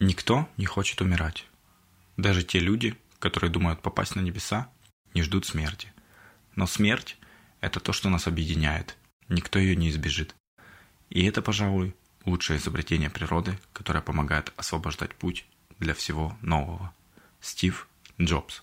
Никто не хочет умирать. Даже те люди, которые думают попасть на небеса, не ждут смерти. Но смерть – это то, что нас объединяет. Никто ее не избежит. И это, пожалуй, лучшее изобретение природы, которое помогает освобождать путь для всего нового. Стив Джобс.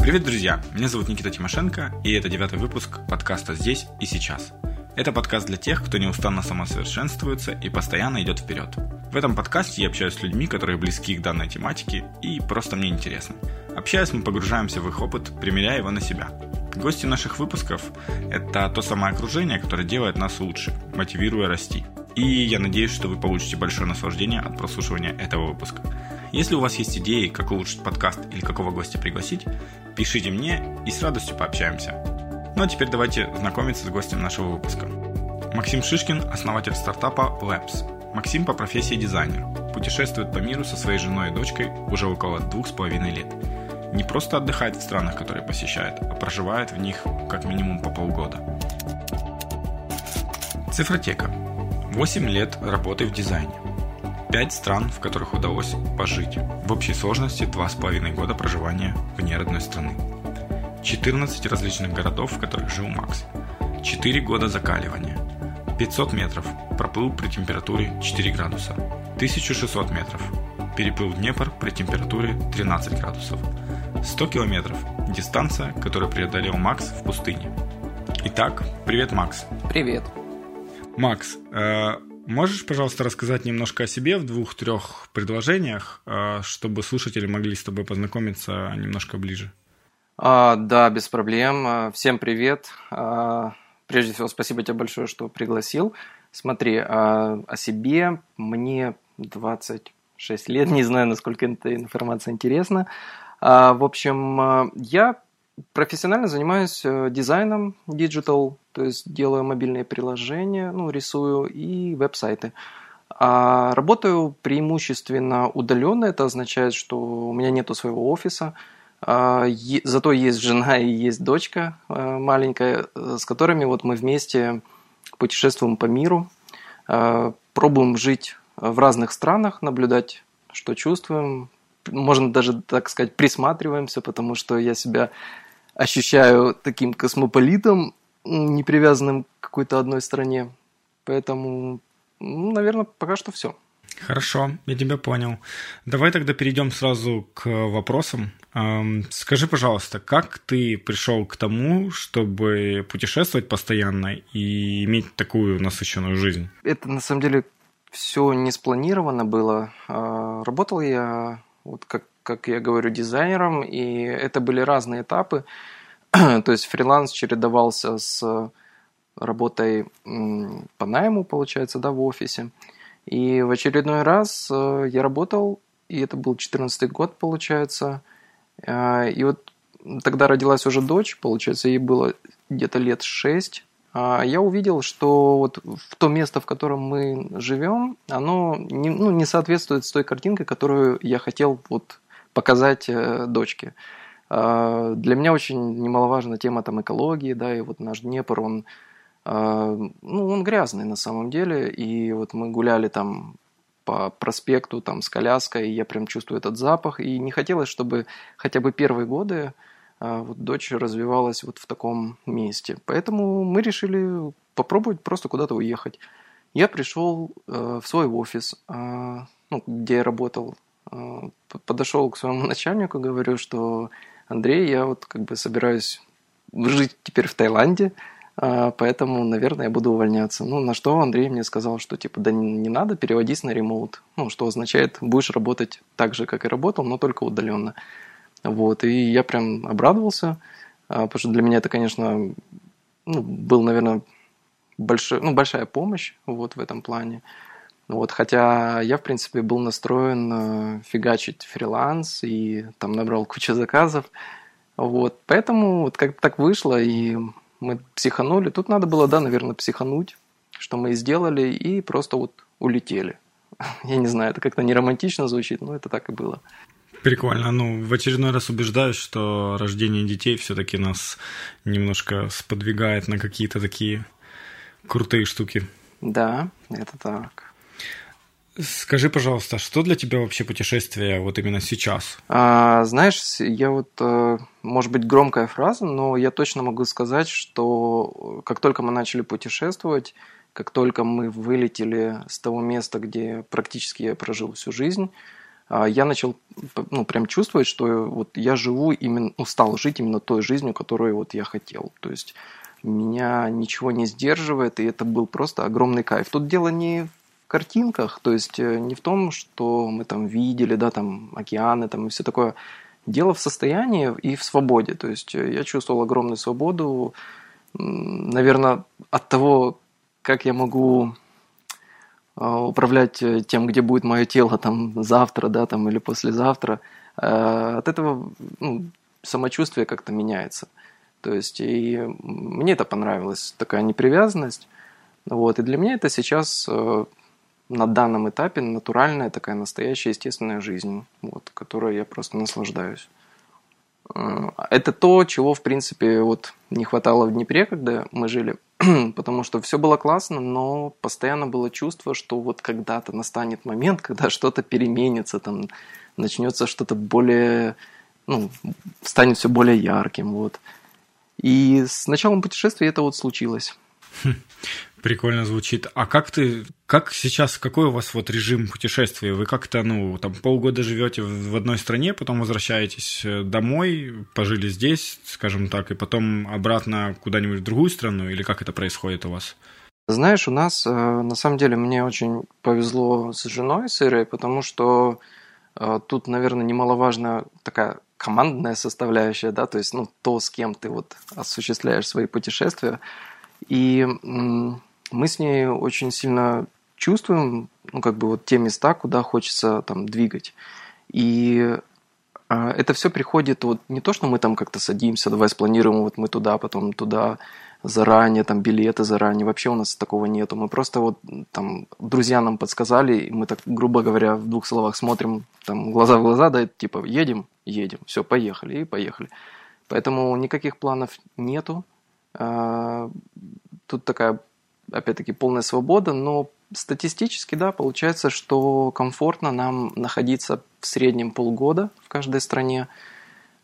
Привет, друзья! Меня зовут Никита Тимошенко, и это девятый выпуск подкаста «Здесь и сейчас». Это подкаст для тех, кто неустанно самосовершенствуется и постоянно идет вперед. В этом подкасте я общаюсь с людьми, которые близки к данной тематике, и просто мне интересно. Общаясь, мы погружаемся в их опыт, примеряя его на себя. Гости наших выпусков – это то самое окружение, которое делает нас лучше, мотивируя расти. И я надеюсь, что вы получите большое наслаждение от прослушивания этого выпуска. Если у вас есть идеи, как улучшить подкаст или какого гостя пригласить, пишите мне и с радостью пообщаемся. Ну а теперь давайте знакомиться с гостем нашего выпуска. Максим Шишкин – основатель стартапа Labs. Максим по профессии дизайнер. Путешествует по миру со своей женой и дочкой уже около двух с половиной лет. Не просто отдыхает в странах, которые посещает, а проживает в них как минимум по полгода. Цифротека. 8 лет работы в дизайне. 5 стран, в которых удалось пожить. В общей сложности 2,5 года проживания вне родной страны. 14 различных городов, в которых жил Макс. 4 года закаливания. 500 метров. Проплыл при температуре 4 градуса. 1600 метров. Переплыл Днепр при температуре 13 градусов. 100 километров. Дистанция, которую преодолел Макс в пустыне. Итак, привет, Макс. Привет. Макс, э, можешь, пожалуйста, рассказать немножко о себе в двух-трех предложениях, э, чтобы слушатели могли с тобой познакомиться немножко ближе? А, да, без проблем. А, всем привет. А, прежде всего, спасибо тебе большое, что пригласил. Смотри, а, о себе мне 26 лет, не знаю, насколько эта информация интересна. А, в общем, а, я профессионально занимаюсь э, дизайном digital, то есть делаю мобильные приложения, ну, рисую и веб-сайты. А работаю преимущественно удаленно, это означает, что у меня нету своего офиса, зато есть жена и есть дочка а, маленькая, э, с которыми вот мы вместе путешествуем по миру, а, пробуем жить в разных странах, наблюдать, что чувствуем. Можно даже, так сказать, присматриваемся, потому что я себя ощущаю таким космополитом, не привязанным к какой-то одной стране. Поэтому, ну, наверное, пока что все. Хорошо, я тебя понял. Давай тогда перейдем сразу к вопросам. Скажи, пожалуйста, как ты пришел к тому, чтобы путешествовать постоянно и иметь такую насыщенную жизнь? Это на самом деле все не спланировано было. А, работал я, вот как, как я говорю, дизайнером, и это были разные этапы. То есть фриланс чередовался с работой по найму, получается, да, в офисе. И в очередной раз э, я работал, и это был 14 год, получается. Э, и вот тогда родилась уже дочь, получается, ей было где-то лет 6. А я увидел, что вот в то место, в котором мы живем, оно не, ну, не соответствует с той картинкой, которую я хотел вот показать э, дочке. Для меня очень немаловажна тема там экологии, да, и вот наш Днепр, он ну, он грязный на самом деле, и вот мы гуляли там по проспекту там с коляской, и я прям чувствую этот запах, и не хотелось, чтобы хотя бы первые годы а, вот дочь развивалась вот в таком месте. Поэтому мы решили попробовать просто куда-то уехать. Я пришел э, в свой офис, э, ну, где я работал, э, подошел к своему начальнику, говорю, что Андрей, я вот как бы собираюсь жить теперь в Таиланде, а, поэтому, наверное, я буду увольняться. Ну, на что Андрей мне сказал, что типа, да не, надо, переводись на ремоут. Ну, что означает, будешь работать так же, как и работал, но только удаленно. Вот, и я прям обрадовался, а, потому что для меня это, конечно, ну, был, наверное, большой, ну, большая помощь вот в этом плане. Вот, хотя я, в принципе, был настроен э, фигачить фриланс и там набрал кучу заказов. Вот, поэтому вот как так вышло, и мы психанули. Тут надо было, да, наверное, психануть, что мы и сделали, и просто вот улетели. Я не знаю, это как-то не романтично звучит, но это так и было. Прикольно. Ну, в очередной раз убеждаюсь, что рождение детей все-таки нас немножко сподвигает на какие-то такие крутые штуки. Да, это так. Скажи, пожалуйста, что для тебя вообще путешествие вот именно сейчас? А, знаешь, я вот, э, может быть, громкая фраза, но я точно могу сказать, что как только мы начали путешествовать, как только мы вылетели с того места, где практически я прожил всю жизнь, а, я начал ну, прям чувствовать, что вот я живу именно, ну, стал жить именно той жизнью, которую вот я хотел. То есть меня ничего не сдерживает, и это был просто огромный кайф. Тут дело не картинках, то есть э, не в том, что мы там видели, да, там океаны, там и все такое. Дело в состоянии и в свободе. То есть э, я чувствовал огромную свободу, наверное, от того, как я могу а, управлять э, тем, где будет мое тело там завтра, да, там или послезавтра. От этого ну, самочувствие как-то меняется. То есть и мне это понравилось, такая непривязанность. Вот, и для меня это сейчас на данном этапе натуральная такая настоящая естественная жизнь, вот, которой я просто наслаждаюсь. Э, это то, чего, в принципе, вот не хватало в Днепре, когда мы жили, потому что все было классно, но постоянно было чувство, что вот когда-то настанет момент, когда что-то переменится, там начнется что-то более, ну, станет все более ярким, вот. И с началом путешествия это вот случилось. Прикольно звучит. А как ты, как сейчас, какой у вас вот режим путешествия? Вы как-то, ну, там полгода живете в одной стране, потом возвращаетесь э, домой, пожили здесь, скажем так, и потом обратно куда-нибудь в другую страну, или как это происходит у вас? Знаешь, у нас, э, на самом деле, мне очень повезло с женой, с Ирой, потому что э, тут, наверное, немаловажная такая командная составляющая, да, то есть, ну, то, с кем ты вот осуществляешь свои путешествия. И мы с ней очень сильно чувствуем, ну, как бы вот те места, куда хочется там двигать. И а, это все приходит вот не то, что мы там как-то садимся, давай спланируем, вот мы туда, потом туда, заранее, там билеты заранее, вообще у нас такого нету. Мы просто вот там друзья нам подсказали, и мы так, грубо говоря, в двух словах смотрим там глаза в глаза, да, типа едем, едем, все, поехали, и поехали. Поэтому никаких планов нету. А, тут такая опять-таки, полная свобода, но статистически, да, получается, что комфортно нам находиться в среднем полгода в каждой стране.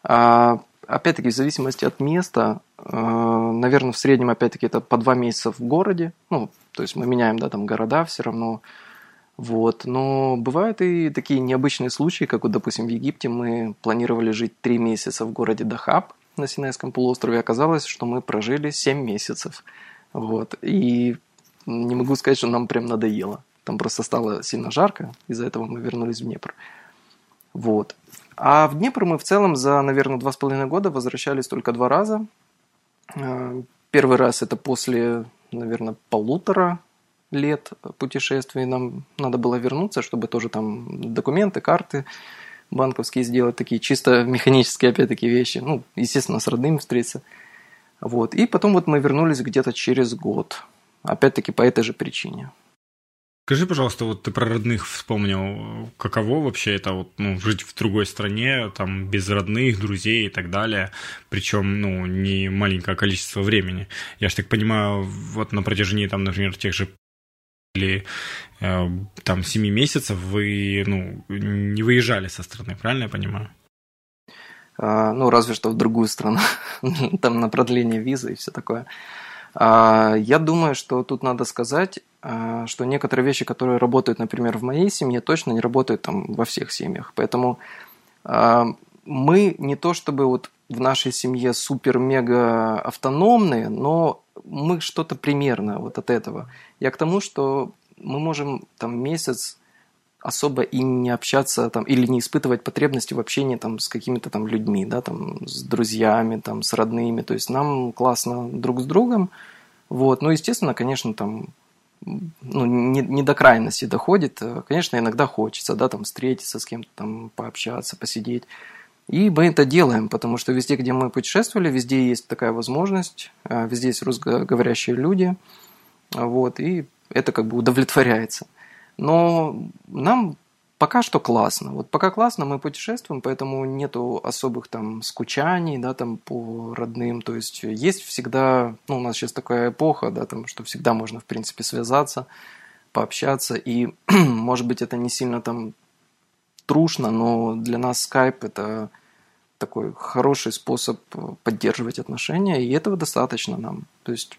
А, опять-таки, в зависимости от места, а, наверное, в среднем, опять-таки, это по два месяца в городе. Ну, то есть мы меняем, да, там города все равно. Вот. Но бывают и такие необычные случаи, как вот, допустим, в Египте мы планировали жить три месяца в городе Дахаб на Синайском полуострове. Оказалось, что мы прожили семь месяцев. Вот. И не могу сказать, что нам прям надоело. Там просто стало сильно жарко, из-за этого мы вернулись в Днепр. Вот. А в Днепр мы в целом за, наверное, два с половиной года возвращались только два раза. А, первый раз это после, наверное, полутора лет путешествий. Нам надо было вернуться, чтобы тоже там документы, карты банковские сделать, такие чисто механические, опять-таки, вещи. Ну, естественно, с родными встретиться. Вот. И потом вот мы вернулись где-то через год. Опять-таки по этой же причине. Скажи, пожалуйста, вот ты про родных вспомнил. Каково вообще это вот, ну, жить в другой стране, там, без родных, друзей и так далее, причем, ну, не маленькое количество времени. Я же так понимаю, вот на протяжении, там, например, тех же или э, там семи месяцев вы, ну, не выезжали со страны, правильно я понимаю? А, ну, разве что в другую страну, там на продление визы и все такое. А, я думаю, что тут надо сказать, а, что некоторые вещи, которые работают, например, в моей семье, точно не работают там во всех семьях. Поэтому мы не то чтобы вот в нашей семье супер-мега автономные, но мы что-то примерно вот от этого. Я к тому, что мы можем там месяц особо и не общаться там, или не испытывать потребности в общении там, с какими-то там людьми, да, там, с друзьями, там, с родными. То есть нам классно друг с другом. Вот. Ну, естественно, конечно, там ну, не, не до крайности доходит. Конечно, иногда хочется, да, там, встретиться с кем-то, там, пообщаться, посидеть. И мы это делаем, потому что везде, где мы путешествовали, везде есть такая возможность, а, везде есть русскоговорящие люди, вот, и это как бы удовлетворяется. Но нам пока что классно. Вот пока классно, мы путешествуем, поэтому нету особых там скучаний, да, там по родным. То есть есть всегда, ну, у нас сейчас такая эпоха, да, там, что всегда можно, в принципе, связаться, пообщаться. И, может быть, это не сильно там трушно, но для нас скайп это такой хороший способ поддерживать отношения, и этого достаточно нам. То есть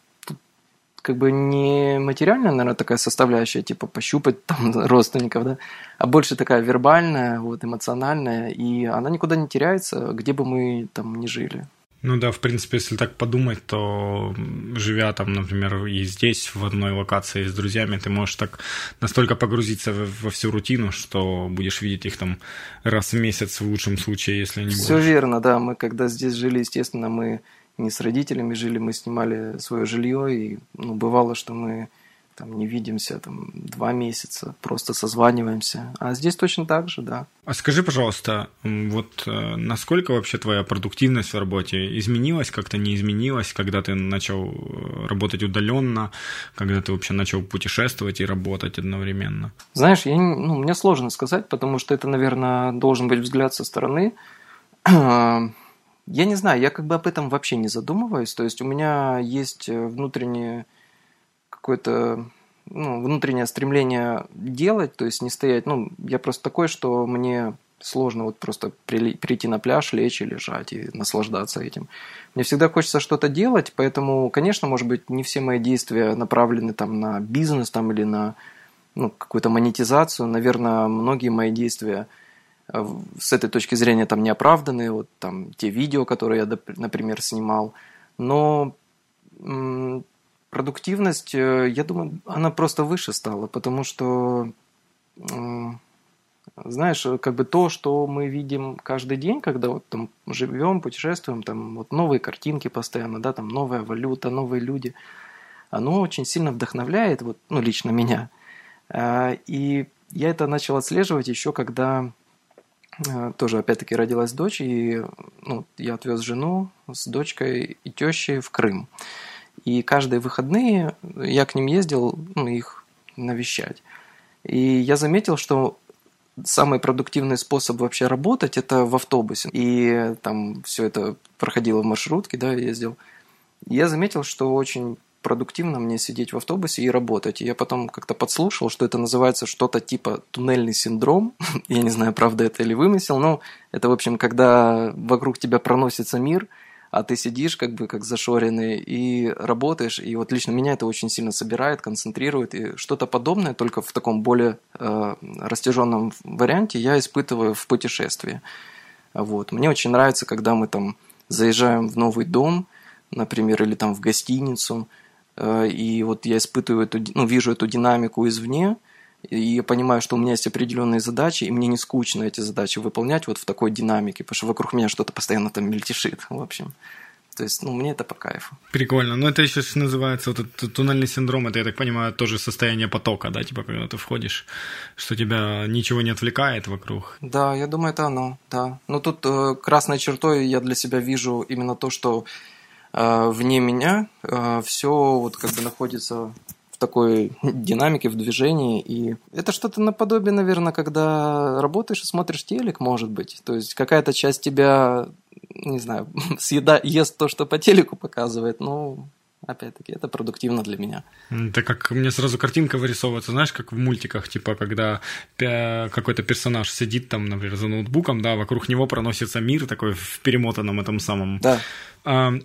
как бы не материальная, наверное, такая составляющая, типа пощупать там родственников, да, а больше такая вербальная, вот, эмоциональная, и она никуда не теряется, где бы мы там ни жили. Ну да, в принципе, если так подумать, то живя там, например, и здесь, в одной локации с друзьями, ты можешь так настолько погрузиться во всю рутину, что будешь видеть их там раз в месяц в лучшем случае, если не Все больше. верно, да. Мы когда здесь жили, естественно, мы не с родителями жили, мы снимали свое жилье, и ну, бывало, что мы там не видимся там два месяца, просто созваниваемся. А здесь точно так же, да. А скажи, пожалуйста, вот э, насколько вообще твоя продуктивность в работе изменилась, как-то не изменилась, когда ты начал э, работать удаленно, когда ты вообще начал путешествовать и работать одновременно? Знаешь, я, ну, мне сложно сказать, потому что это, наверное, должен быть взгляд со стороны. Я не знаю, я как бы об этом вообще не задумываюсь. То есть у меня есть э, внутреннее какое-то ну, внутреннее стремление делать, то есть не стоять. Ну, я просто такой, что мне сложно вот просто прийти на пляж, лечь и лежать и наслаждаться этим. Мне всегда хочется что-то делать, поэтому, конечно, может быть, не все мои действия направлены там на бизнес там или на ну, какую-то монетизацию. Наверное, многие мои действия – Э, с этой точки зрения там не оправданы, вот там те видео, которые я, например, снимал. Но продуктивность, э, я думаю, она просто выше стала, потому что, знаешь, как бы то, что мы видим каждый день, когда вот там живем, путешествуем, там вот новые картинки постоянно, да, там новая валюта, новые люди, оно очень сильно вдохновляет, вот, ну, лично меня. А, и я это начал отслеживать еще, когда Э, тоже опять-таки родилась дочь, и ну, я отвез жену с дочкой и тещей в Крым. И каждые выходные я к ним ездил, ну, их навещать. И я заметил, что самый продуктивный способ вообще работать это в автобусе. И там все это проходило в маршрутке, да, ездил. я заметил, что очень продуктивно мне сидеть в автобусе и работать. И я потом как-то подслушал, что это называется что-то типа туннельный синдром. я не знаю, правда это или вымысел, но это, в общем, когда вокруг тебя проносится мир, а ты сидишь как бы как зашоренный и работаешь, и вот лично меня это очень сильно собирает, концентрирует, и что-то подобное, только в таком более э, растяженном варианте я испытываю в путешествии. Вот. Мне очень нравится, когда мы там заезжаем в новый дом, например, или там в гостиницу, Э, и вот я испытываю эту, ну, вижу эту динамику извне, и я понимаю, что у меня есть определенные задачи, и мне не скучно эти задачи выполнять вот в такой динамике, потому что вокруг меня что-то постоянно там мельтешит, в общем. То есть, ну, мне это по кайфу. Прикольно. Но это еще называется вот этот туннельный синдром. Это, я так понимаю, тоже состояние потока, да, типа, когда ты входишь, что тебя ничего не отвлекает вокруг. Да, я думаю, это оно, да. Но тут э, красной чертой я для себя вижу именно то, что а, вне меня а, все вот как бы находится в такой динамике, в движении. И это что-то наподобие, наверное, когда работаешь и смотришь телек, может быть. То есть какая-то часть тебя, не знаю, съеда, ест то, что по телеку показывает. Ну, опять-таки, это продуктивно для меня. Это как мне сразу картинка вырисовывается, знаешь, как в мультиках, типа, когда какой-то персонаж сидит там, например, за ноутбуком, да, вокруг него проносится мир такой в перемотанном этом самом. Да.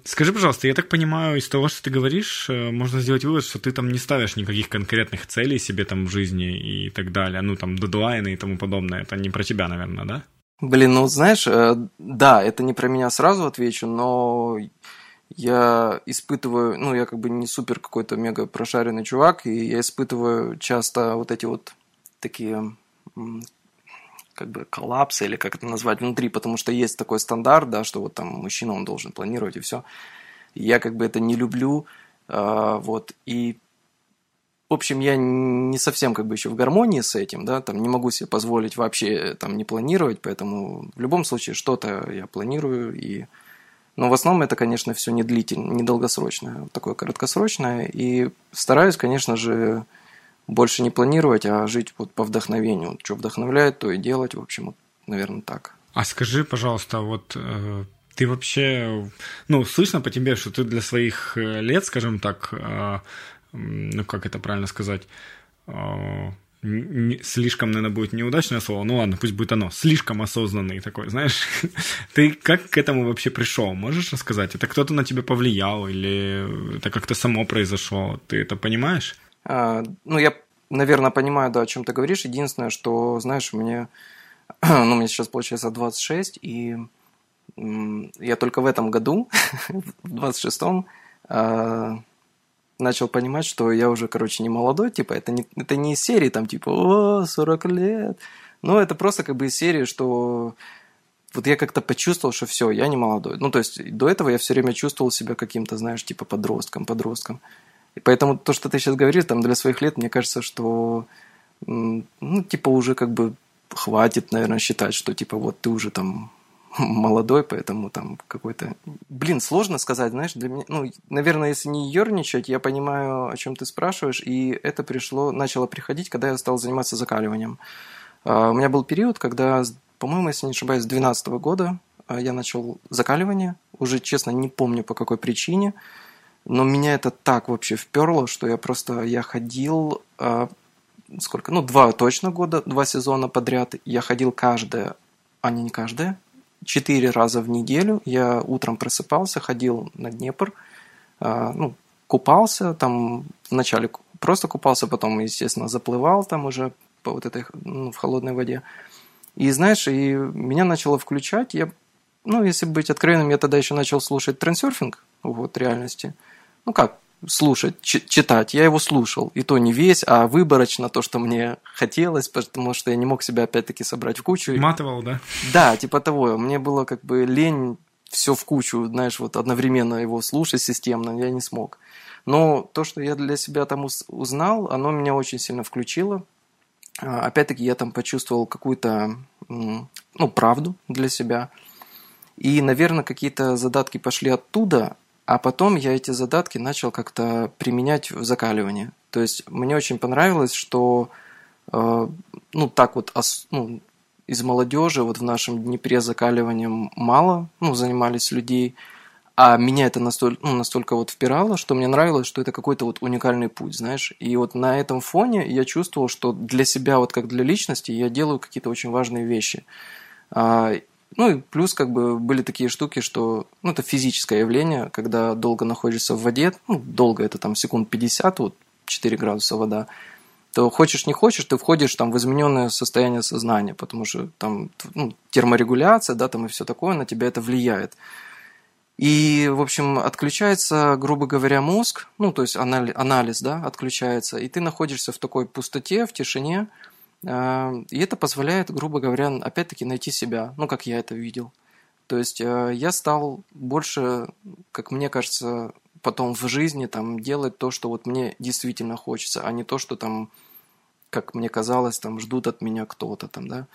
Скажи, пожалуйста, я так понимаю, из того, что ты говоришь, э, можно сделать вывод, что ты там не ставишь никаких конкретных целей себе там в жизни и так далее, ну, там, дедлайны и тому подобное. Это не про тебя, наверное, да? Блин, ну, знаешь, э, да, это не про меня сразу отвечу, но я испытываю, ну, я как бы не супер какой-то мега прошаренный чувак, и я испытываю часто вот эти вот такие как бы коллапсы или как это назвать внутри, потому что есть такой стандарт, да, что вот там мужчина, он должен планировать и все. Я как бы это не люблю, э, вот, и в общем, я не совсем как бы еще в гармонии с этим, да, там не могу себе позволить вообще там не планировать, поэтому в любом случае что-то я планирую и но в основном это, конечно, все не длительное, не долгосрочное, такое короткосрочное. И стараюсь, конечно же, больше не планировать, а жить вот по вдохновению. Что вдохновляет, то и делать. В общем, вот, наверное, так. А скажи, пожалуйста, вот э, ты вообще, ну, слышно по тебе, что ты для своих э, лет, скажем так, э, ну, как это правильно сказать, э, слишком, наверное, будет неудачное слово, ну ладно, пусть будет оно, слишком осознанный такой, знаешь. Ты как к этому вообще пришел? Можешь рассказать? Это кто-то на тебя повлиял или это как-то само произошло? Ты это понимаешь? А, ну, я, наверное, понимаю, да, о чем ты говоришь. Единственное, что, знаешь, мне, ну, мне сейчас получается 26, и я только в этом году, в 26-м, а, начал понимать, что я уже, короче, не молодой, типа, это не, это не из серии, там, типа, о, 40 лет. Но это просто как бы из серии, что вот я как-то почувствовал, что все, я не молодой. Ну, то есть до этого я все время чувствовал себя каким-то, знаешь, типа подростком, подростком. И поэтому то, что ты сейчас говоришь, там, для своих лет, мне кажется, что, ну, типа, уже как бы хватит, наверное, считать, что, типа, вот ты уже там молодой, поэтому там какой-то... Блин, сложно сказать, знаешь, для меня... Ну, наверное, если не ерничать, я понимаю, о чем ты спрашиваешь, и это пришло, начало приходить, когда я стал заниматься закаливанием. А, у меня был период, когда, по-моему, если не ошибаюсь, с 2012 года а, я начал закаливание. Уже, честно, не помню по какой причине, но меня это так вообще вперло, что я просто... Я ходил а, сколько, ну, два точно года, два сезона подряд. Я ходил каждое, а не не каждое, четыре раза в неделю я утром просыпался, ходил на Днепр, а, ну, купался, там вначале просто купался, потом, естественно, заплывал там уже по вот этой, ну, в холодной воде. И знаешь, и меня начало включать, я, ну, если быть откровенным, я тогда еще начал слушать трансерфинг, вот, реальности. Ну как, слушать, читать. Я его слушал. И то не весь, а выборочно то, что мне хотелось, потому что я не мог себя опять-таки собрать в кучу. Матывал, да? Да, типа того. Мне было как бы лень все в кучу, знаешь, вот одновременно его слушать системно, я не смог. Но то, что я для себя там узнал, оно меня очень сильно включило. А, опять-таки я там почувствовал какую-то, ну, правду для себя. И, наверное, какие-то задатки пошли оттуда, а потом я эти задатки начал как-то применять в закаливании. То есть мне очень понравилось, что э, ну так вот ну, из молодежи вот в нашем Днепре закаливанием мало ну, занимались людей, а меня это настолько, ну, настолько вот впирало, что мне нравилось, что это какой-то вот уникальный путь, знаешь. И вот на этом фоне я чувствовал, что для себя, вот как для личности, я делаю какие-то очень важные вещи. Ну и плюс как бы были такие штуки, что ну, это физическое явление, когда долго находишься в воде, ну, долго это там секунд 50, вот 4 градуса вода, то хочешь не хочешь, ты входишь там в измененное состояние сознания, потому что там ну, терморегуляция, да, там и все такое, на тебя это влияет. И, в общем, отключается, грубо говоря, мозг, ну, то есть анализ, да, отключается, и ты находишься в такой пустоте, в тишине, и это позволяет, грубо говоря, опять-таки найти себя, ну, как я это видел. То есть э, я стал больше, как мне кажется, потом в жизни там делать то, что вот мне действительно хочется, а не то, что там, как мне казалось, там ждут от меня кто-то там, да.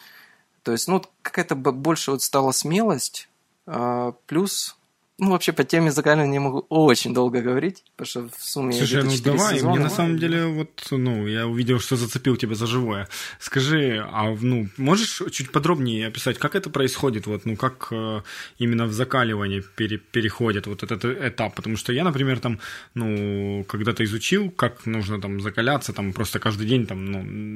То есть, ну, какая-то больше вот стала смелость, а, плюс ну, вообще, по теме закаливания я могу очень долго говорить, потому что в сумме Слушай, ну давай, сезона. мне на самом деле вот, ну, я увидел, что зацепил тебя за живое. Скажи, а, ну, можешь чуть подробнее описать, как это происходит, вот, ну, как э, именно в закаливании пере, переходит вот этот этап? Потому что я, например, там, ну, когда-то изучил, как нужно там закаляться, там, просто каждый день, там,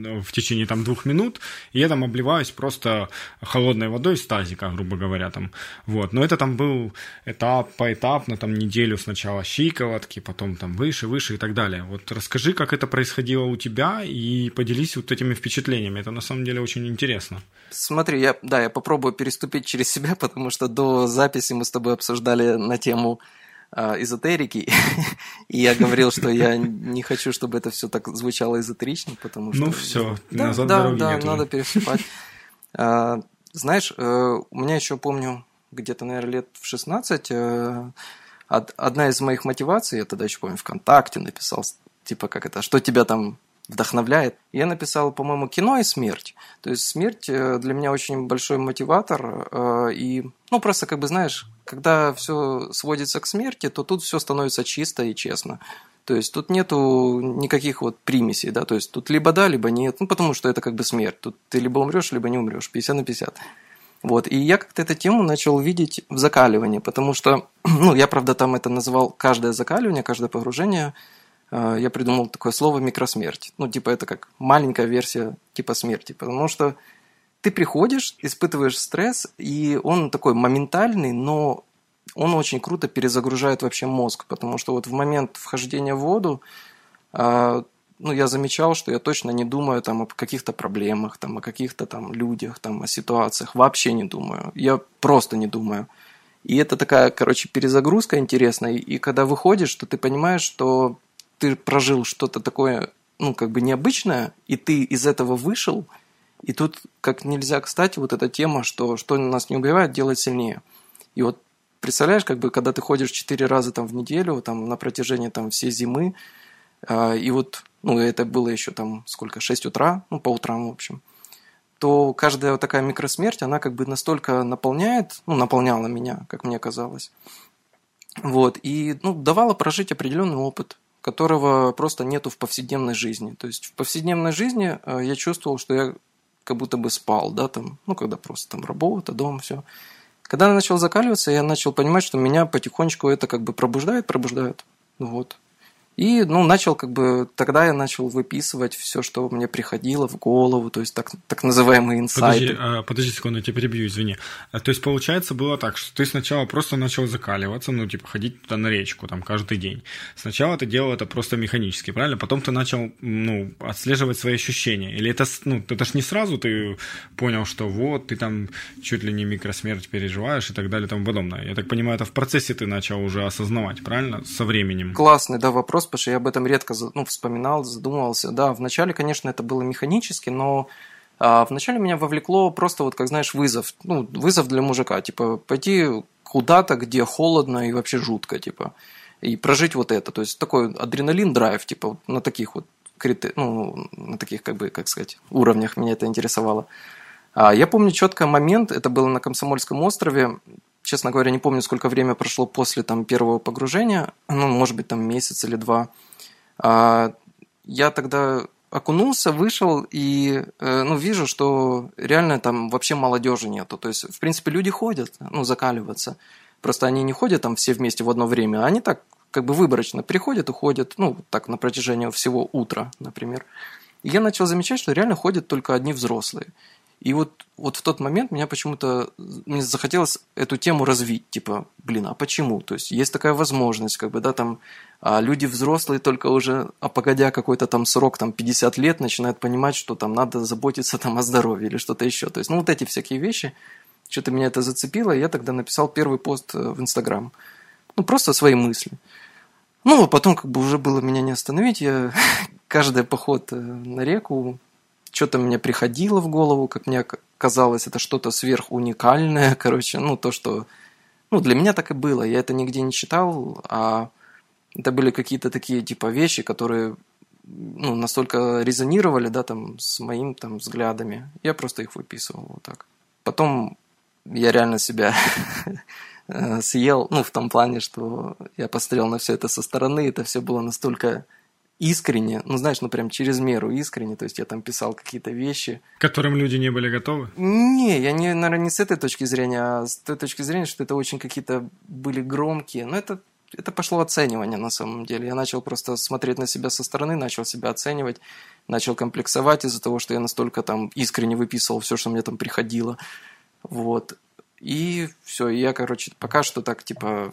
ну, в течение там двух минут, и я там обливаюсь просто холодной водой из тазика, грубо говоря, там, вот. Но это там был этап этап, поэтапно, там неделю сначала щиколотки, потом там выше, выше и так далее. Вот расскажи, как это происходило у тебя и поделись вот этими впечатлениями. Это на самом деле очень интересно. Смотри, я, да, я попробую переступить через себя, потому что до записи мы с тобой обсуждали на тему э, эзотерики, и я говорил, что я не хочу, чтобы это все так звучало эзотерично, потому что... Ну все, да, назад да, дороги да, надо переступать. А, знаешь, э, у меня еще помню где-то, наверное, лет в 16, э, одна из моих мотиваций, я тогда еще помню, ВКонтакте написал, типа, как это, что тебя там вдохновляет. Я написал, по-моему, кино и смерть. То есть смерть э, для меня очень большой мотиватор. Э, и, ну, просто, как бы, знаешь, когда все сводится к смерти, то тут все становится чисто и честно. То есть тут нету никаких вот примесей, да, то есть тут либо да, либо нет, ну потому что это как бы смерть. Тут ты либо умрешь, либо не умрешь, 50 на 50. Вот, и я как-то эту тему начал видеть в закаливании, потому что, ну, я, правда, там это называл каждое закаливание, каждое погружение, э, я придумал такое слово микросмерть. Ну, типа, это как маленькая версия типа смерти, потому что ты приходишь, испытываешь стресс, и он такой моментальный, но он очень круто перезагружает вообще мозг, потому что вот в момент вхождения в воду э, ну, я замечал, что я точно не думаю там о каких-то проблемах, там, о каких-то там людях, там, о ситуациях. Вообще не думаю. Я просто не думаю. И это такая, короче, перезагрузка интересная. И когда выходишь, то ты понимаешь, что ты прожил что-то такое, ну, как бы необычное, и ты из этого вышел. И тут, как нельзя кстати, вот эта тема, что что нас не убивает, делает сильнее. И вот представляешь, как бы, когда ты ходишь четыре раза там в неделю, там, на протяжении там всей зимы, и вот ну, это было еще там сколько, 6 утра, ну, по утрам, в общем, то каждая вот такая микросмерть, она как бы настолько наполняет, ну, наполняла меня, как мне казалось. Вот, и, ну, давала прожить определенный опыт, которого просто нету в повседневной жизни. То есть в повседневной жизни э, я чувствовал, что я как будто бы спал, да, там, ну, когда просто там работа, дом, все. Когда я начал закаливаться, я начал понимать, что меня потихонечку это как бы пробуждает, пробуждает. Вот. И, ну, начал как бы, тогда я начал выписывать все, что мне приходило в голову, то есть так, так называемые инсайты. Подожди, а, подожди секунду, я тебя перебью, извини. А, то есть, получается, было так, что ты сначала просто начал закаливаться, ну, типа, ходить туда на речку, там, каждый день. Сначала ты делал это просто механически, правильно? Потом ты начал, ну, отслеживать свои ощущения. Или это, ну, это ж не сразу ты понял, что вот, ты там чуть ли не микросмерть переживаешь и так далее и тому подобное. Я так понимаю, это в процессе ты начал уже осознавать, правильно? Со временем. Классный, да, вопрос вопрос, потому что я об этом редко ну, вспоминал, задумывался. Да, вначале, конечно, это было механически, но а, вначале меня вовлекло просто вот, как знаешь, вызов. Ну, вызов для мужика. Типа, пойти куда-то, где холодно и вообще жутко, типа. И прожить вот это. То есть, такой адреналин, драйв, типа, на таких вот ну, на таких, как бы, как сказать, уровнях меня это интересовало. А я помню четко момент, это было на Комсомольском острове, честно говоря, не помню, сколько время прошло после там, первого погружения, ну, может быть, там месяц или два. А, я тогда окунулся, вышел и э, ну, вижу, что реально там вообще молодежи нету. То есть, в принципе, люди ходят, ну, закаливаться. Просто они не ходят там все вместе в одно время, а они так как бы выборочно приходят, уходят, ну, так на протяжении всего утра, например. И я начал замечать, что реально ходят только одни взрослые. И вот, вот в тот момент меня почему-то мне захотелось эту тему развить, типа, блин, а почему? То есть есть такая возможность, как бы, да, там а люди взрослые только уже, а погодя какой-то там срок, там 50 лет, начинают понимать, что там надо заботиться там о здоровье или что-то еще. То есть, ну, вот эти всякие вещи, что-то меня это зацепило, и я тогда написал первый пост э, в Инстаграм. Ну, просто свои мысли. Ну, а потом как бы уже было меня не остановить. Я каждый поход э, на реку что-то мне приходило в голову, как мне казалось, это что-то сверхуникальное, короче, ну, то, что... Ну, для меня так и было, я это нигде не читал, а это были какие-то такие, типа, вещи, которые, ну, настолько резонировали, да, там, с моим, там, взглядами. Я просто их выписывал вот так. Потом я реально себя э, съел, ну, в том плане, что я посмотрел на все это со стороны, это все было настолько искренне, ну знаешь, ну прям через меру искренне, то есть я там писал какие-то вещи. К которым люди не были готовы? Не, я не, наверное, не с этой точки зрения, а с той точки зрения, что это очень какие-то были громкие, но это, это пошло оценивание на самом деле. Я начал просто смотреть на себя со стороны, начал себя оценивать, начал комплексовать из-за того, что я настолько там искренне выписывал все, что мне там приходило. Вот. И все, я, короче, пока что так, типа,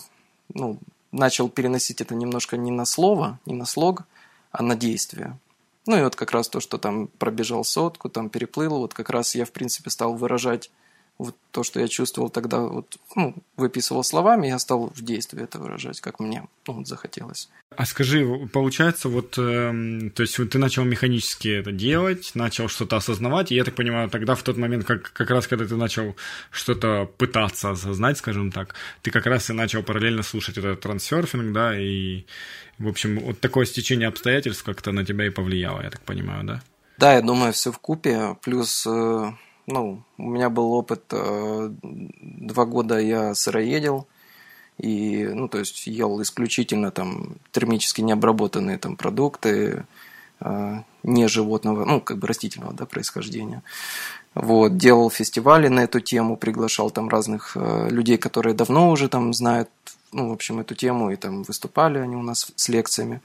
ну, начал переносить это немножко не на слово, не на слог, а на действие. Ну и вот как раз то, что там пробежал сотку, там переплыл, вот как раз я, в принципе, стал выражать вот то, что я чувствовал тогда, вот, ну, выписывал словами, я стал в действии это выражать, как мне ну, вот, захотелось. А скажи, получается, вот, э, то есть вот ты начал механически это делать, начал что-то осознавать, и я так понимаю, тогда в тот момент, как, как раз когда ты начал что-то пытаться осознать, скажем так, ты как раз и начал параллельно слушать этот трансерфинг, да, и, в общем, вот такое стечение обстоятельств как-то на тебя и повлияло, я так понимаю, да? Да, я думаю, все в купе, плюс э, ну, у меня был опыт, э, два года я сыроедил, И, ну, то есть ел исключительно там термически необработанные там продукты, э, не животного, ну, как бы растительного, да, происхождения. Вот, делал фестивали на эту тему, приглашал там разных э, людей, которые давно уже там знают, ну, в общем, эту тему, и там выступали они у нас с лекциями.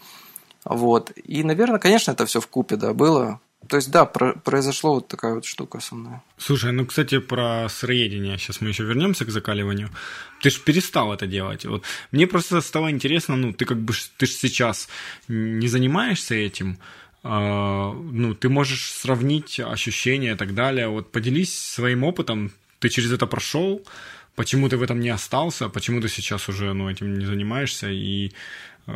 Вот. И, наверное, конечно, это все в купе, да, было. То есть, да, про- произошло вот такая вот штука со мной. Слушай, ну, кстати, про сыроедение. Сейчас мы еще вернемся к закаливанию. Ты же перестал это делать. Вот. Мне просто стало интересно, ну, ты как бы, ты же сейчас не занимаешься этим, а, ну, ты можешь сравнить ощущения и так далее. Вот поделись своим опытом, ты через это прошел, почему ты в этом не остался, почему ты сейчас уже ну, этим не занимаешься, и э,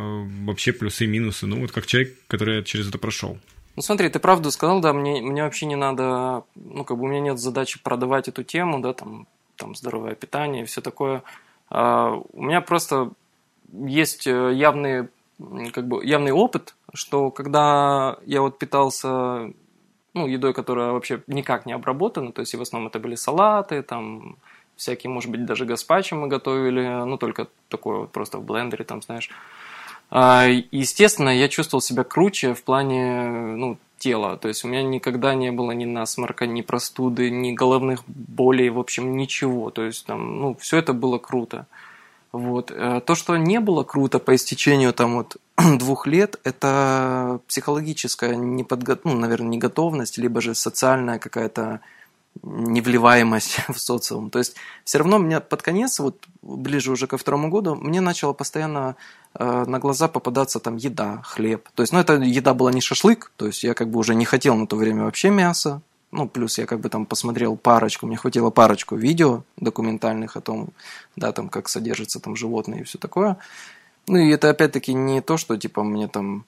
вообще плюсы и минусы, ну, вот как человек, который через это прошел. Ну смотри, ты правду сказал, да, мне, мне вообще не надо, ну как бы у меня нет задачи продавать эту тему, да, там, там здоровое питание и все такое. А, у меня просто есть э, явный, как бы, явный опыт, что когда я вот питался ну, едой, которая вообще никак не обработана, то есть и в основном это были салаты, там всякие, может быть, даже гаспачо мы готовили, ну, только такое вот просто в блендере, там, знаешь, естественно, я чувствовал себя круче в плане ну, тела. То есть у меня никогда не было ни насморка, ни простуды, ни головных болей, в общем, ничего. То есть там, ну, все это было круто. Вот. Э, то, что не было круто по истечению там вот двух лет, это психологическая неподго... ну, наверное, неготовность, либо же социальная какая-то невливаемость в социум. То есть все равно мне под конец, вот ближе уже ко второму году, мне начало постоянно э, на глаза попадаться там еда, хлеб. То есть, ну, эта еда была не шашлык, то есть я как бы уже не хотел на то время вообще мяса. Ну, плюс я как бы там посмотрел парочку, мне хватило парочку видео документальных о том, да, там, как содержатся там животные и все такое. Ну, и это опять-таки не то, что, типа, мне там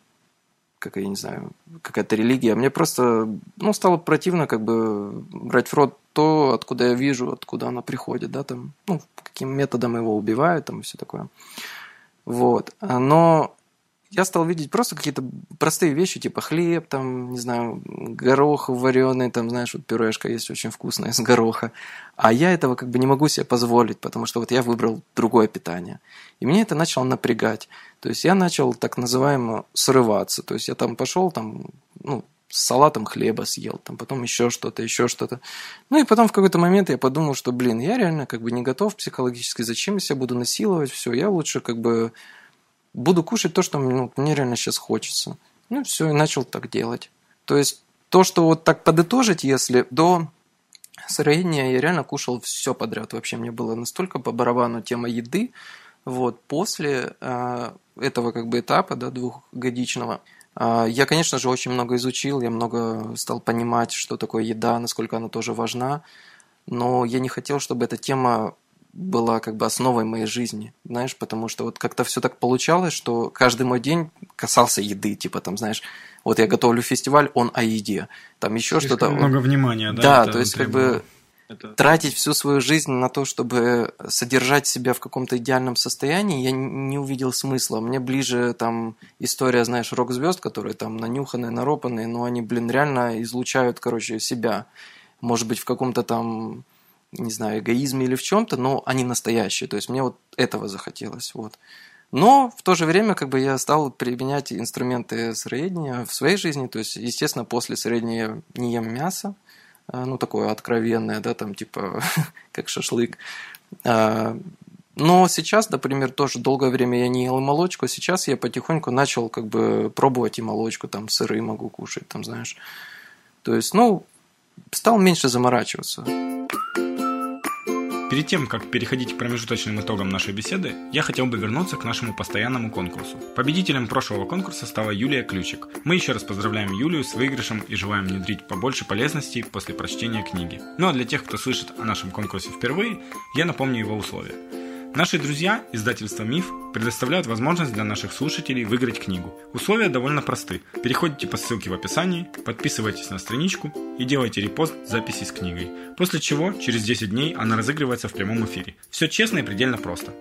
как я не знаю, какая-то религия. Мне просто, ну, стало противно как бы брать в рот то, откуда я вижу, откуда она приходит, да, там, ну, каким методом его убивают, там, и все такое. Вот. Но я стал видеть просто какие-то простые вещи, типа хлеб, там, не знаю, горох вареный, там, знаешь, вот пюрешка есть очень вкусная из гороха. А я этого как бы не могу себе позволить, потому что вот я выбрал другое питание. И мне это начало напрягать. То есть я начал так называемо срываться. То есть я там пошел, там, ну, с салатом хлеба съел, там потом еще что-то, еще что-то. Ну и потом в какой-то момент я подумал, что, блин, я реально как бы не готов психологически, зачем я себя буду насиловать, все, я лучше как бы буду кушать то, что ну, мне реально сейчас хочется. Ну, все, и начал так делать. То есть, то, что вот так подытожить, если до сыроедения я реально кушал все подряд. Вообще мне было настолько по барабану тема еды. Вот, после э, этого как бы этапа, да, двухгодичного, э, я, конечно же, очень много изучил, я много стал понимать, что такое еда, насколько она тоже важна, но я не хотел, чтобы эта тема была как бы основой моей жизни, знаешь, потому что вот как-то все так получалось, что каждый мой день касался еды, типа там, знаешь, вот я готовлю фестиваль, он о еде, там еще что-то. Много внимания, да? Да, то есть как бы это... тратить всю свою жизнь на то, чтобы содержать себя в каком-то идеальном состоянии, я не увидел смысла. Мне ближе там история, знаешь, рок-звезд, которые там нанюханные, наропанные, но они, блин, реально излучают, короче, себя. Может быть, в каком-то там не знаю, эгоизме или в чем-то, но они настоящие. То есть мне вот этого захотелось. Вот. Но в то же время как бы я стал применять инструменты сыроедения в своей жизни. То есть, естественно, после сыроедения не ем мясо, а, ну, такое откровенное, да, там типа как шашлык. А, но сейчас, например, тоже долгое время я не ел молочку, сейчас я потихоньку начал как бы пробовать и молочку, там сыры могу кушать, там, знаешь. То есть, ну, стал меньше заморачиваться. Перед тем, как переходить к промежуточным итогам нашей беседы, я хотел бы вернуться к нашему постоянному конкурсу. Победителем прошлого конкурса стала Юлия Ключик. Мы еще раз поздравляем Юлию с выигрышем и желаем внедрить побольше полезностей после прочтения книги. Ну а для тех, кто слышит о нашем конкурсе впервые, я напомню его условия. Наши друзья, издательство «Миф», предоставляют возможность для наших слушателей выиграть книгу. Условия довольно просты. Переходите по ссылке в описании, подписывайтесь на страничку и делайте репост записи с книгой. После чего через 10 дней она разыгрывается в прямом эфире. Все честно и предельно просто.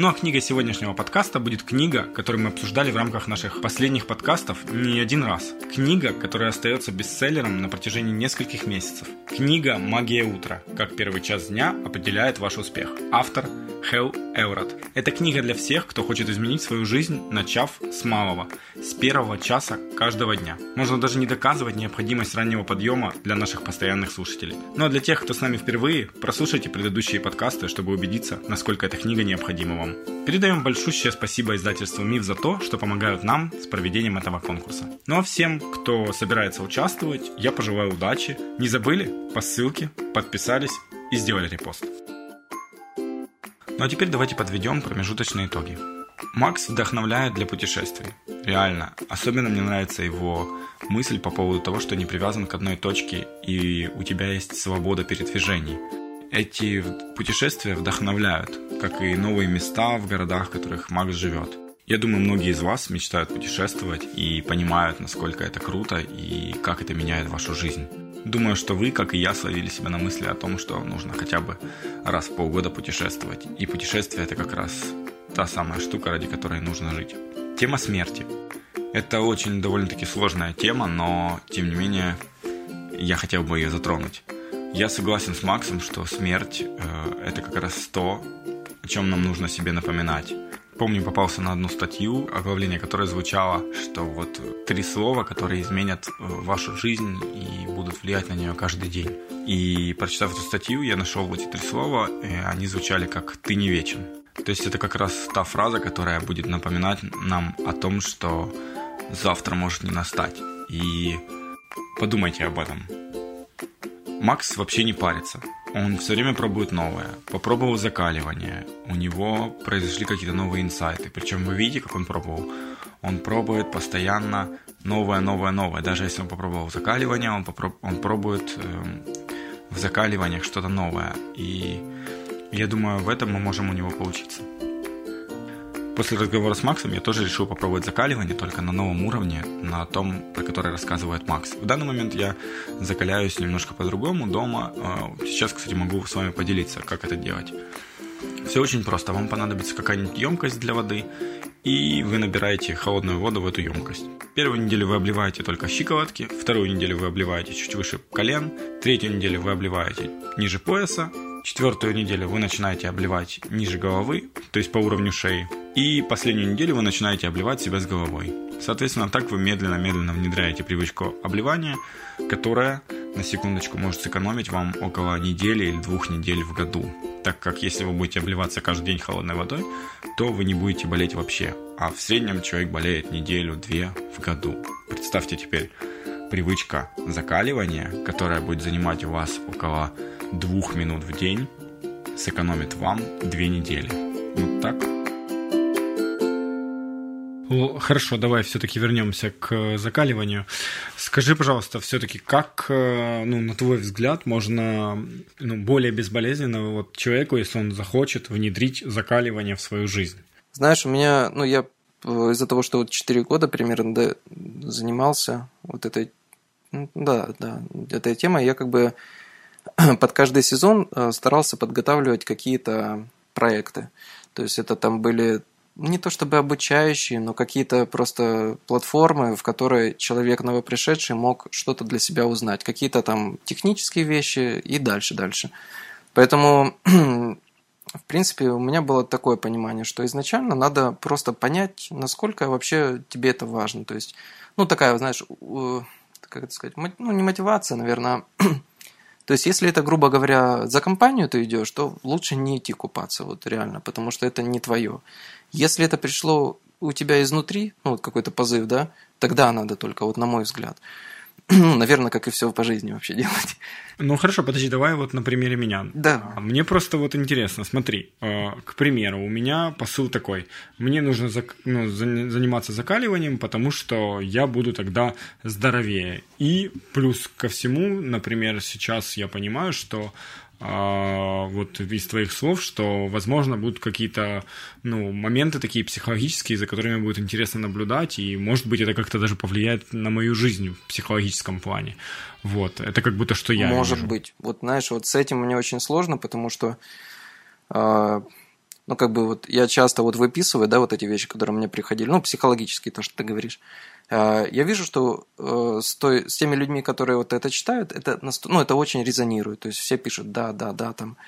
Ну а книга сегодняшнего подкаста будет книга, которую мы обсуждали в рамках наших последних подкастов не один раз. Книга, которая остается бестселлером на протяжении нескольких месяцев. Книга «Магия утра. Как первый час дня определяет ваш успех». Автор Хелл Эурат. Это книга для всех, кто хочет изменить свою жизнь, начав с малого, с первого часа каждого дня. Можно даже не доказывать необходимость раннего подъема для наших постоянных слушателей. Ну а для тех, кто с нами впервые, прослушайте предыдущие подкасты, чтобы убедиться, насколько эта книга необходима вам. Передаем большущее спасибо издательству МИФ за то, что помогают нам с проведением этого конкурса. Ну а всем, кто собирается участвовать, я пожелаю удачи. Не забыли? По ссылке подписались и сделали репост. Ну а теперь давайте подведем промежуточные итоги. Макс вдохновляет для путешествий. Реально. Особенно мне нравится его мысль по поводу того, что не привязан к одной точке и у тебя есть свобода передвижений. Эти путешествия вдохновляют, как и новые места в городах, в которых Макс живет. Я думаю, многие из вас мечтают путешествовать и понимают, насколько это круто и как это меняет вашу жизнь. Думаю, что вы, как и я, словили себя на мысли о том, что нужно хотя бы раз в полгода путешествовать. И путешествие это как раз та самая штука, ради которой нужно жить. Тема смерти. Это очень довольно-таки сложная тема, но тем не менее я хотел бы ее затронуть. Я согласен с Максом, что смерть э, это как раз то, о чем нам нужно себе напоминать. Помню, попался на одну статью, оглавление которой звучало, что вот три слова, которые изменят э, вашу жизнь и будут влиять на нее каждый день. И прочитав эту статью, я нашел эти три слова, и они звучали как «ты не вечен». То есть это как раз та фраза, которая будет напоминать нам о том, что завтра может не настать. И подумайте об этом. Макс вообще не парится. Он все время пробует новое. Попробовал закаливание. У него произошли какие-то новые инсайты. Причем вы видите, как он пробовал. Он пробует постоянно новое, новое, новое. Даже если он попробовал закаливание, он, попро- он пробует э, в закаливаниях что-то новое. И я думаю, в этом мы можем у него поучиться. После разговора с Максом я тоже решил попробовать закаливание, только на новом уровне, на том, про который рассказывает Макс. В данный момент я закаляюсь немножко по-другому дома. А, сейчас, кстати, могу с вами поделиться, как это делать. Все очень просто. Вам понадобится какая-нибудь емкость для воды, и вы набираете холодную воду в эту емкость. Первую неделю вы обливаете только щиколотки, вторую неделю вы обливаете чуть выше колен, третью неделю вы обливаете ниже пояса, четвертую неделю вы начинаете обливать ниже головы, то есть по уровню шеи, и последнюю неделю вы начинаете обливать себя с головой. Соответственно, так вы медленно-медленно внедряете привычку обливания, которая, на секундочку, может сэкономить вам около недели или двух недель в году. Так как если вы будете обливаться каждый день холодной водой, то вы не будете болеть вообще. А в среднем человек болеет неделю-две в году. Представьте теперь привычка закаливания, которая будет занимать у вас около двух минут в день, сэкономит вам две недели. Вот так. Хорошо, давай все-таки вернемся к закаливанию. Скажи, пожалуйста, все-таки как, э, ну, на твой взгляд, можно ну, более безболезненно вот человеку, если он захочет, внедрить закаливание в свою жизнь? Знаешь, у меня, ну, я э, из-за того, что вот 4 года примерно да, занимался вот этой, да, да, этой темой, я как бы под каждый сезон э, старался подготавливать какие-то проекты. То есть это там были не то чтобы обучающие, но какие-то просто платформы, в которые человек новопришедший мог что-то для себя узнать, какие-то там технические вещи и дальше, дальше. Поэтому, в принципе, у меня было такое понимание, что изначально надо просто понять, насколько вообще тебе это важно. То есть, ну, такая, знаешь, как это сказать, ну, не мотивация, наверное, то есть, если это, грубо говоря, за компанию ты идешь, то лучше не идти купаться, вот реально, потому что это не твое. Если это пришло у тебя изнутри, ну, вот какой-то позыв, да, тогда надо только, вот на мой взгляд. наверное, как и все по жизни вообще делать. Ну хорошо, подожди, давай вот на примере меня. Да. Мне просто вот интересно, смотри, э, к примеру, у меня посыл такой. Мне нужно зак- ну, заниматься закаливанием, потому что я буду тогда здоровее. И плюс ко всему, например, сейчас я понимаю, что а, вот из твоих слов, что, возможно, будут какие-то ну, моменты такие психологические, за которыми будет интересно наблюдать, и, может быть, это как-то даже повлияет на мою жизнь в психологическом плане. Вот, это как будто что я Может вижу. быть. Вот, знаешь, вот с этим мне очень сложно, потому что э, ну, как бы вот я часто вот выписываю, да, вот эти вещи, которые мне приходили, ну, психологические, то, что ты говоришь. А, я вижу, что э, с, той, с теми людьми, которые вот это читают, это, ну, это очень резонирует. То есть все пишут «да, да, да», там.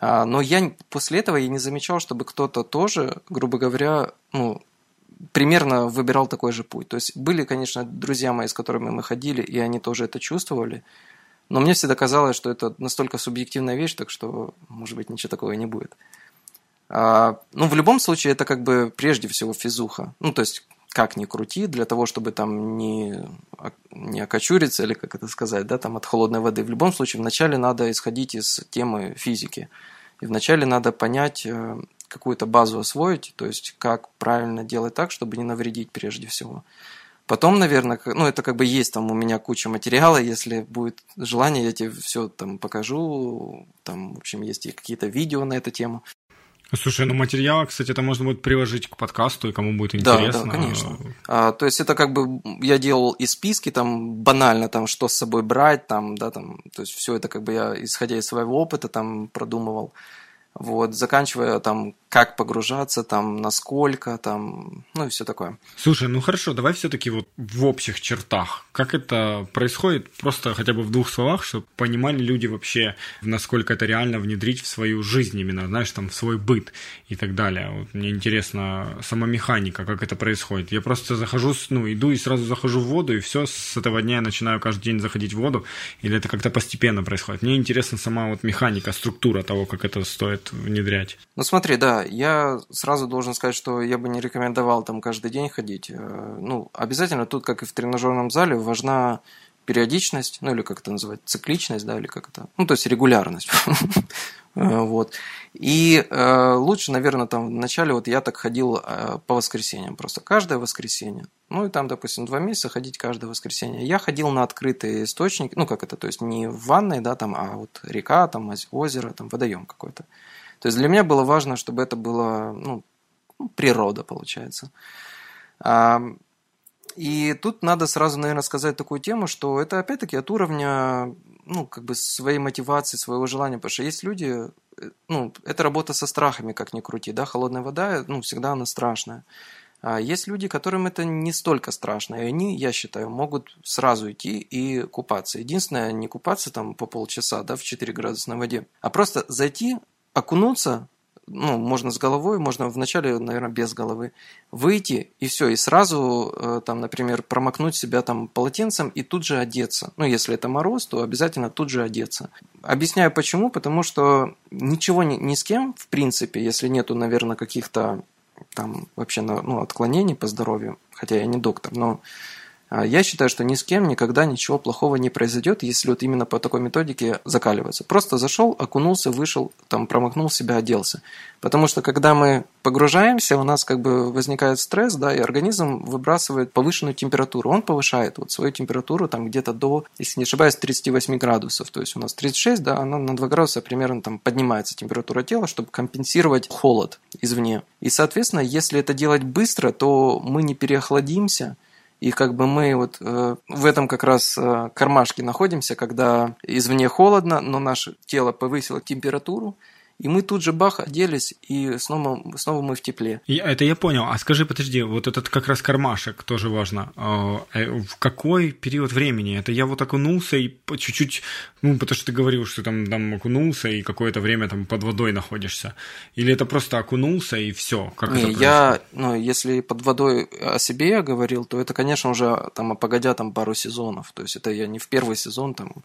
А, но я после этого я не замечал, чтобы кто-то тоже, грубо говоря, ну, примерно выбирал такой же путь. То есть были, конечно, друзья мои, с которыми мы ходили, и они тоже это чувствовали. Но мне всегда казалось, что это настолько субъективная вещь, так что, может быть, ничего такого и не будет. А, ну, в любом случае, это как бы прежде всего физуха. Ну, то есть, как ни крути, для того, чтобы там не, не окочуриться, или как это сказать, да, там от холодной воды. В любом случае, вначале надо исходить из темы физики. И вначале надо понять, э, какую-то базу освоить, то есть как правильно делать так, чтобы не навредить прежде всего. Потом, наверное, ну, это как бы есть там у меня куча материала, если будет желание, я тебе все там покажу, там, в общем, есть и какие-то видео на эту тему. Слушай, ну материал, кстати, это можно будет приложить к подкасту, и кому будет интересно. Да, да, конечно. А, то есть это как бы я делал и списки там банально, там что с собой брать, там, да, там, то есть все это как бы я исходя из своего опыта там продумывал. Вот, заканчивая там, как погружаться, там, насколько, там, ну и все такое. Слушай, ну хорошо, давай все-таки вот в общих чертах. Как это происходит, просто хотя бы в двух словах, чтобы понимали люди вообще, насколько это реально внедрить в свою жизнь именно, знаешь, там, в свой быт и так далее. Вот мне интересно сама механика, как это происходит. Я просто захожу, ну, иду и сразу захожу в воду, и все, с этого дня я начинаю каждый день заходить в воду, или это как-то постепенно происходит. Мне интересна сама вот механика, структура того, как это стоит внедрять? Ну смотри, да, я сразу должен сказать, что я бы не рекомендовал там каждый день ходить. Э, ну, обязательно тут, как и в тренажерном зале, важна периодичность, ну или как это называть, цикличность, да, или как это, ну то есть регулярность, э, вот. И э, лучше, наверное, там вначале вот я так ходил э, по воскресеньям просто, каждое воскресенье. Ну и там, допустим, два месяца ходить каждое воскресенье. Я ходил на открытые источники, ну как это, то есть не в ванной, да, там, а вот река, там озеро, там водоем какой-то. То есть для меня было важно, чтобы это было ну, природа, получается. И тут надо сразу, наверное, сказать такую тему, что это опять-таки от уровня ну, как бы своей мотивации, своего желания, потому что есть люди, э, ну, это работа со страхами, как ни крути, да, холодная вода, ну, всегда она страшная. А есть люди, которым это не столько страшно, и они, я считаю, могут сразу идти и купаться. Единственное, не купаться там по полчаса, да, в 4 градуса на воде, а просто зайти, окунуться, ну, можно с головой, можно вначале, наверное, без головы, выйти и все, и сразу, э, там, например, промокнуть себя там полотенцем и тут же одеться. Ну, если это мороз, то обязательно тут же одеться. Объясняю почему, потому что ничего ни, ни с кем, в принципе, если нету, наверное, каких-то там вообще ну, отклонений по здоровью, хотя я не доктор, но я считаю, что ни с кем никогда ничего плохого не произойдет, если вот именно по такой методике закаливаться. Просто зашел, окунулся, вышел, там промокнул себя, оделся. Потому что когда мы погружаемся, у нас как бы возникает стресс, да, и организм выбрасывает повышенную температуру. Он повышает вот свою температуру там где-то до, если не ошибаюсь, 38 градусов. То есть у нас 36, да, она на 2 градуса примерно там поднимается температура тела, чтобы компенсировать холод извне. И, соответственно, если это делать быстро, то мы не переохладимся, и как бы мы вот э, в этом как раз э, кармашке находимся, когда извне холодно, но наше тело повысило температуру, и мы тут же бах оделись, и снова, снова мы в тепле. Я, это я понял. А скажи, подожди, вот этот как раз кармашек тоже важно. А, э, в какой период времени? Это я вот окунулся и по чуть-чуть, ну, потому что ты говорил, что там, там окунулся и какое-то время там под водой находишься. Или это просто окунулся и все? Как не, это я, ну, если под водой о себе я говорил, то это, конечно, уже там, погодя там пару сезонов. То есть это я не в первый сезон там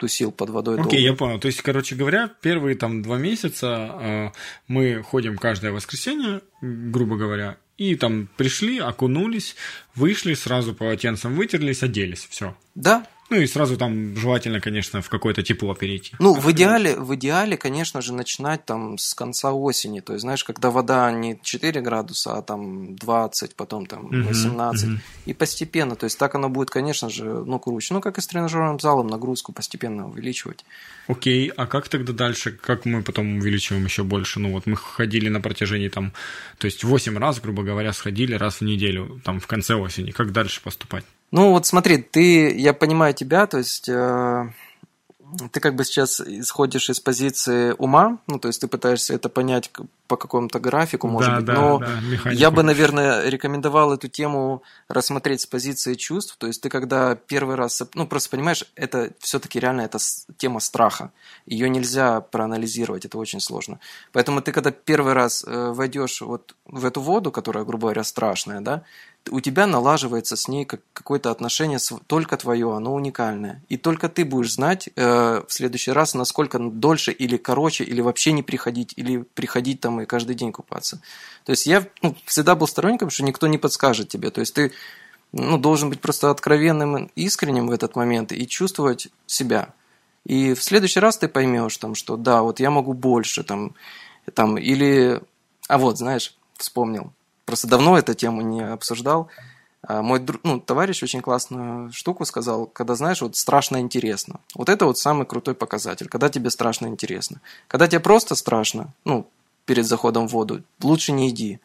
тусил под водой Окей, okay, я понял. То есть, короче говоря, первые там два месяца э, мы ходим каждое воскресенье, грубо говоря, и там пришли, окунулись, вышли, сразу полотенцем вытерлись, оделись, все. Да, ну и сразу там желательно, конечно, в какое-то тепло перейти. Ну, в идеале, в идеале, конечно же, начинать там с конца осени. То есть, знаешь, когда вода не 4 градуса, а там 20, потом там 18. Угу, угу. И постепенно. То есть, так оно будет, конечно же, ну, круче. Ну, как и с тренажерным залом, нагрузку постепенно увеличивать. Окей, а как тогда дальше? Как мы потом увеличиваем еще больше? Ну, вот мы ходили на протяжении там, то есть 8 раз, грубо говоря, сходили раз в неделю, там, в конце осени. Как дальше поступать? Ну вот смотри, ты, я понимаю тебя, то есть э, ты как бы сейчас исходишь из позиции ума, ну, то есть ты пытаешься это понять по какому-то графику, может да, быть, да, но да, я бы, наверное, рекомендовал эту тему рассмотреть с позиции чувств, то есть ты когда первый раз, ну, просто понимаешь, это все-таки реально это тема страха, ее нельзя проанализировать, это очень сложно. Поэтому ты когда первый раз э, войдешь вот в эту воду, которая, грубо говоря, страшная, да, у тебя налаживается с ней как, какое-то отношение только твое, оно уникальное. И только ты будешь знать э, в следующий раз, насколько дольше или короче, или вообще не приходить, или приходить там и каждый день купаться. То есть я ну, всегда был сторонником, что никто не подскажет тебе. То есть ты ну, должен быть просто откровенным, искренним в этот момент и чувствовать себя. И в следующий раз ты поймешь, там, что да, вот я могу больше, там, там, или... А вот, знаешь, вспомнил просто давно эту тему не обсуждал. А, мой ну, товарищ очень классную штуку сказал, когда, знаешь, вот страшно интересно. Вот это вот самый крутой показатель, когда тебе страшно интересно. Когда тебе просто страшно, ну, перед заходом в воду, лучше не иди.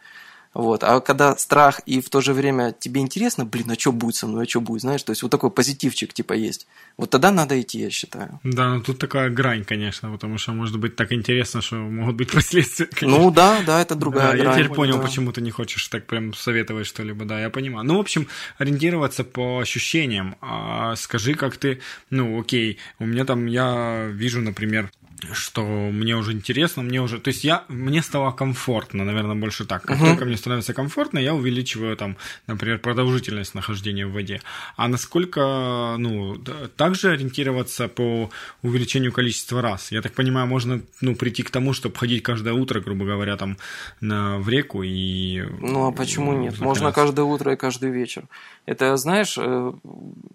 Вот. А когда страх и в то же время тебе интересно, блин, а что будет со мной, а что будет, знаешь, то есть вот такой позитивчик типа есть. Вот тогда надо идти, я считаю. Да, ну тут такая грань, конечно, потому что может быть так интересно, что могут быть последствия. Конечно. Ну да, да, это другая да, грань. Я теперь понял, да. почему ты не хочешь так прям советовать что-либо, да, я понимаю. Ну, в общем, ориентироваться по ощущениям. А скажи, как ты, ну, окей, у меня там, я вижу, например, что мне уже интересно, мне уже, то есть я, мне стало комфортно, наверное, больше так. Как uh-huh. только мне становится комфортно, я увеличиваю там, например, продолжительность нахождения в воде. А насколько, ну, также ориентироваться по увеличению количества раз? Я так понимаю, можно, ну, прийти к тому, чтобы ходить каждое утро, грубо говоря, там, на, в реку и... Ну, а почему нет? Закаляться. Можно каждое утро и каждый вечер. Это, знаешь, э,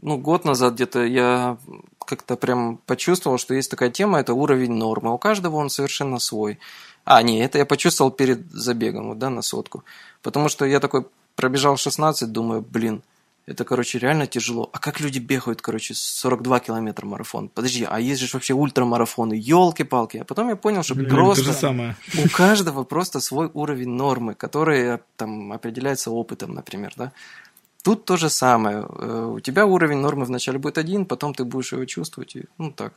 ну, год назад где-то я как-то прям почувствовал, что есть такая тема, это уровень нормы. У каждого он совершенно свой. А, не, это я почувствовал перед забегом, вот, да, на сотку. Потому что я такой пробежал 16, думаю, блин, это, короче, реально тяжело. А как люди бегают, короче, 42 километра марафон? Подожди, а есть же вообще ультрамарафоны, елки-палки. А потом я понял, что Блин, просто у каждого просто свой уровень нормы, который там определяется опытом, например, да. Тут то же самое. Э, у тебя уровень нормы вначале будет один, потом ты будешь его чувствовать. И, ну так.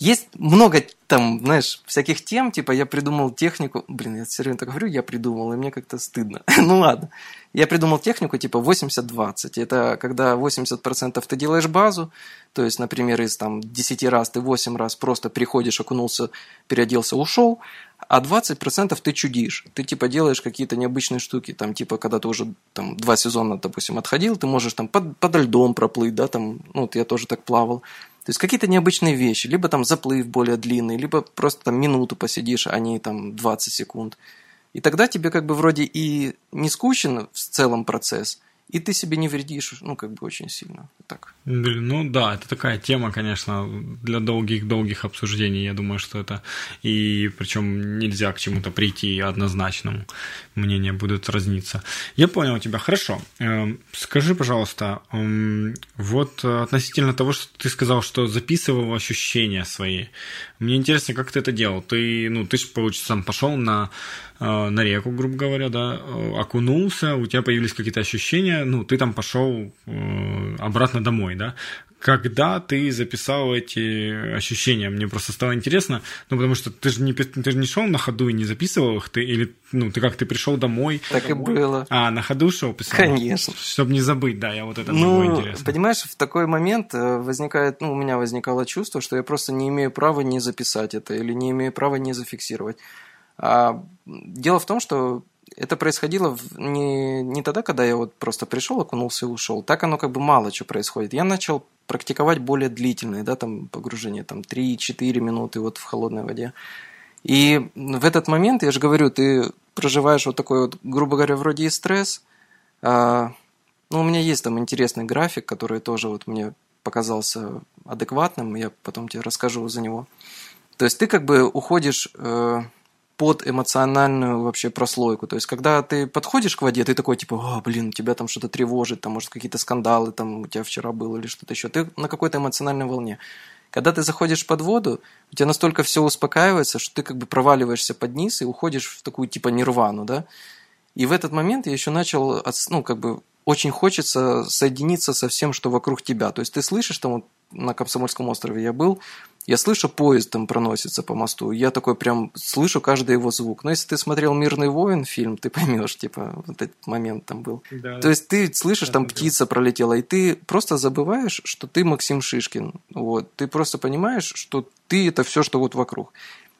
Есть много там, знаешь, всяких тем, типа я придумал технику, блин, я все время так говорю, я придумал, и мне как-то стыдно. ну ладно. Я придумал технику типа 80-20. Это когда 80% ты делаешь базу, то есть, например, из там 10 раз ты 8 раз просто приходишь, окунулся, переоделся, ушел, а 20% ты чудишь. Ты типа делаешь какие-то необычные штуки, там типа когда ты уже там два сезона, допустим, отходил, ты можешь там под, под льдом проплыть, да, там, ну, вот я тоже так плавал. То есть какие-то необычные вещи, либо там заплыв более длинный, либо просто там минуту посидишь, а не там 20 секунд. И тогда тебе как бы вроде и не скучен в целом процесс, и ты себе не вредишь, ну, как бы очень сильно. Так. Ну да, это такая тема, конечно, для долгих-долгих обсуждений. Я думаю, что это и причем нельзя к чему-то прийти однозначному. Мнения будут разниться. Я понял тебя. Хорошо. Эм, скажи, пожалуйста, эм, вот относительно того, что ты сказал, что записывал ощущения свои. Мне интересно, как ты это делал. Ты, ну, ты же, получится, сам пошел на Э, на реку, грубо говоря, да, э, окунулся, у тебя появились какие-то ощущения, ну, ты там пошел э, обратно домой, да, когда ты записал эти ощущения? Мне просто стало интересно, ну, потому что ты же не, ты же не шел на ходу и не записывал их, ты, или, ну, ты как, ты пришел домой? Так и было. А, на ходу шел писал? Конечно. Чтобы не забыть, да, я вот это ну, было интересно. понимаешь, в такой момент возникает, ну, у меня возникало чувство, что я просто не имею права не записать это, или не имею права не зафиксировать. А, дело в том, что это происходило не, не тогда, когда я вот просто пришел, окунулся и ушел. Так оно как бы мало что происходит. Я начал практиковать более длительные, да, там погружение, там 3-4 минуты вот в холодной воде. И в этот момент, я же говорю, ты проживаешь вот такой вот, грубо говоря, вроде и стресс. А, ну, у меня есть там интересный график, который тоже вот мне показался адекватным, я потом тебе расскажу за него. То есть ты как бы уходишь э, под эмоциональную вообще прослойку. То есть, когда ты подходишь к воде, ты такой, типа, о, блин, тебя там что-то тревожит, там, может, какие-то скандалы там у тебя вчера было или что-то еще. Ты на какой-то эмоциональной волне. Когда ты заходишь под воду, у тебя настолько все успокаивается, что ты как бы проваливаешься под низ и уходишь в такую типа нирвану, да. И в этот момент я еще начал, ну, как бы, очень хочется соединиться со всем, что вокруг тебя. То есть ты слышишь, там вот на Комсомольском острове я был, Я слышу, поезд там проносится по мосту. Я такой прям слышу каждый его звук. Но если ты смотрел «Мирный воин» фильм, ты поймешь, типа, вот этот момент там был. Да, То есть ты слышишь, да, там птица пролетела, и ты просто забываешь, что ты Максим Шишкин. Вот. Ты просто понимаешь, что ты это все, что вот вокруг.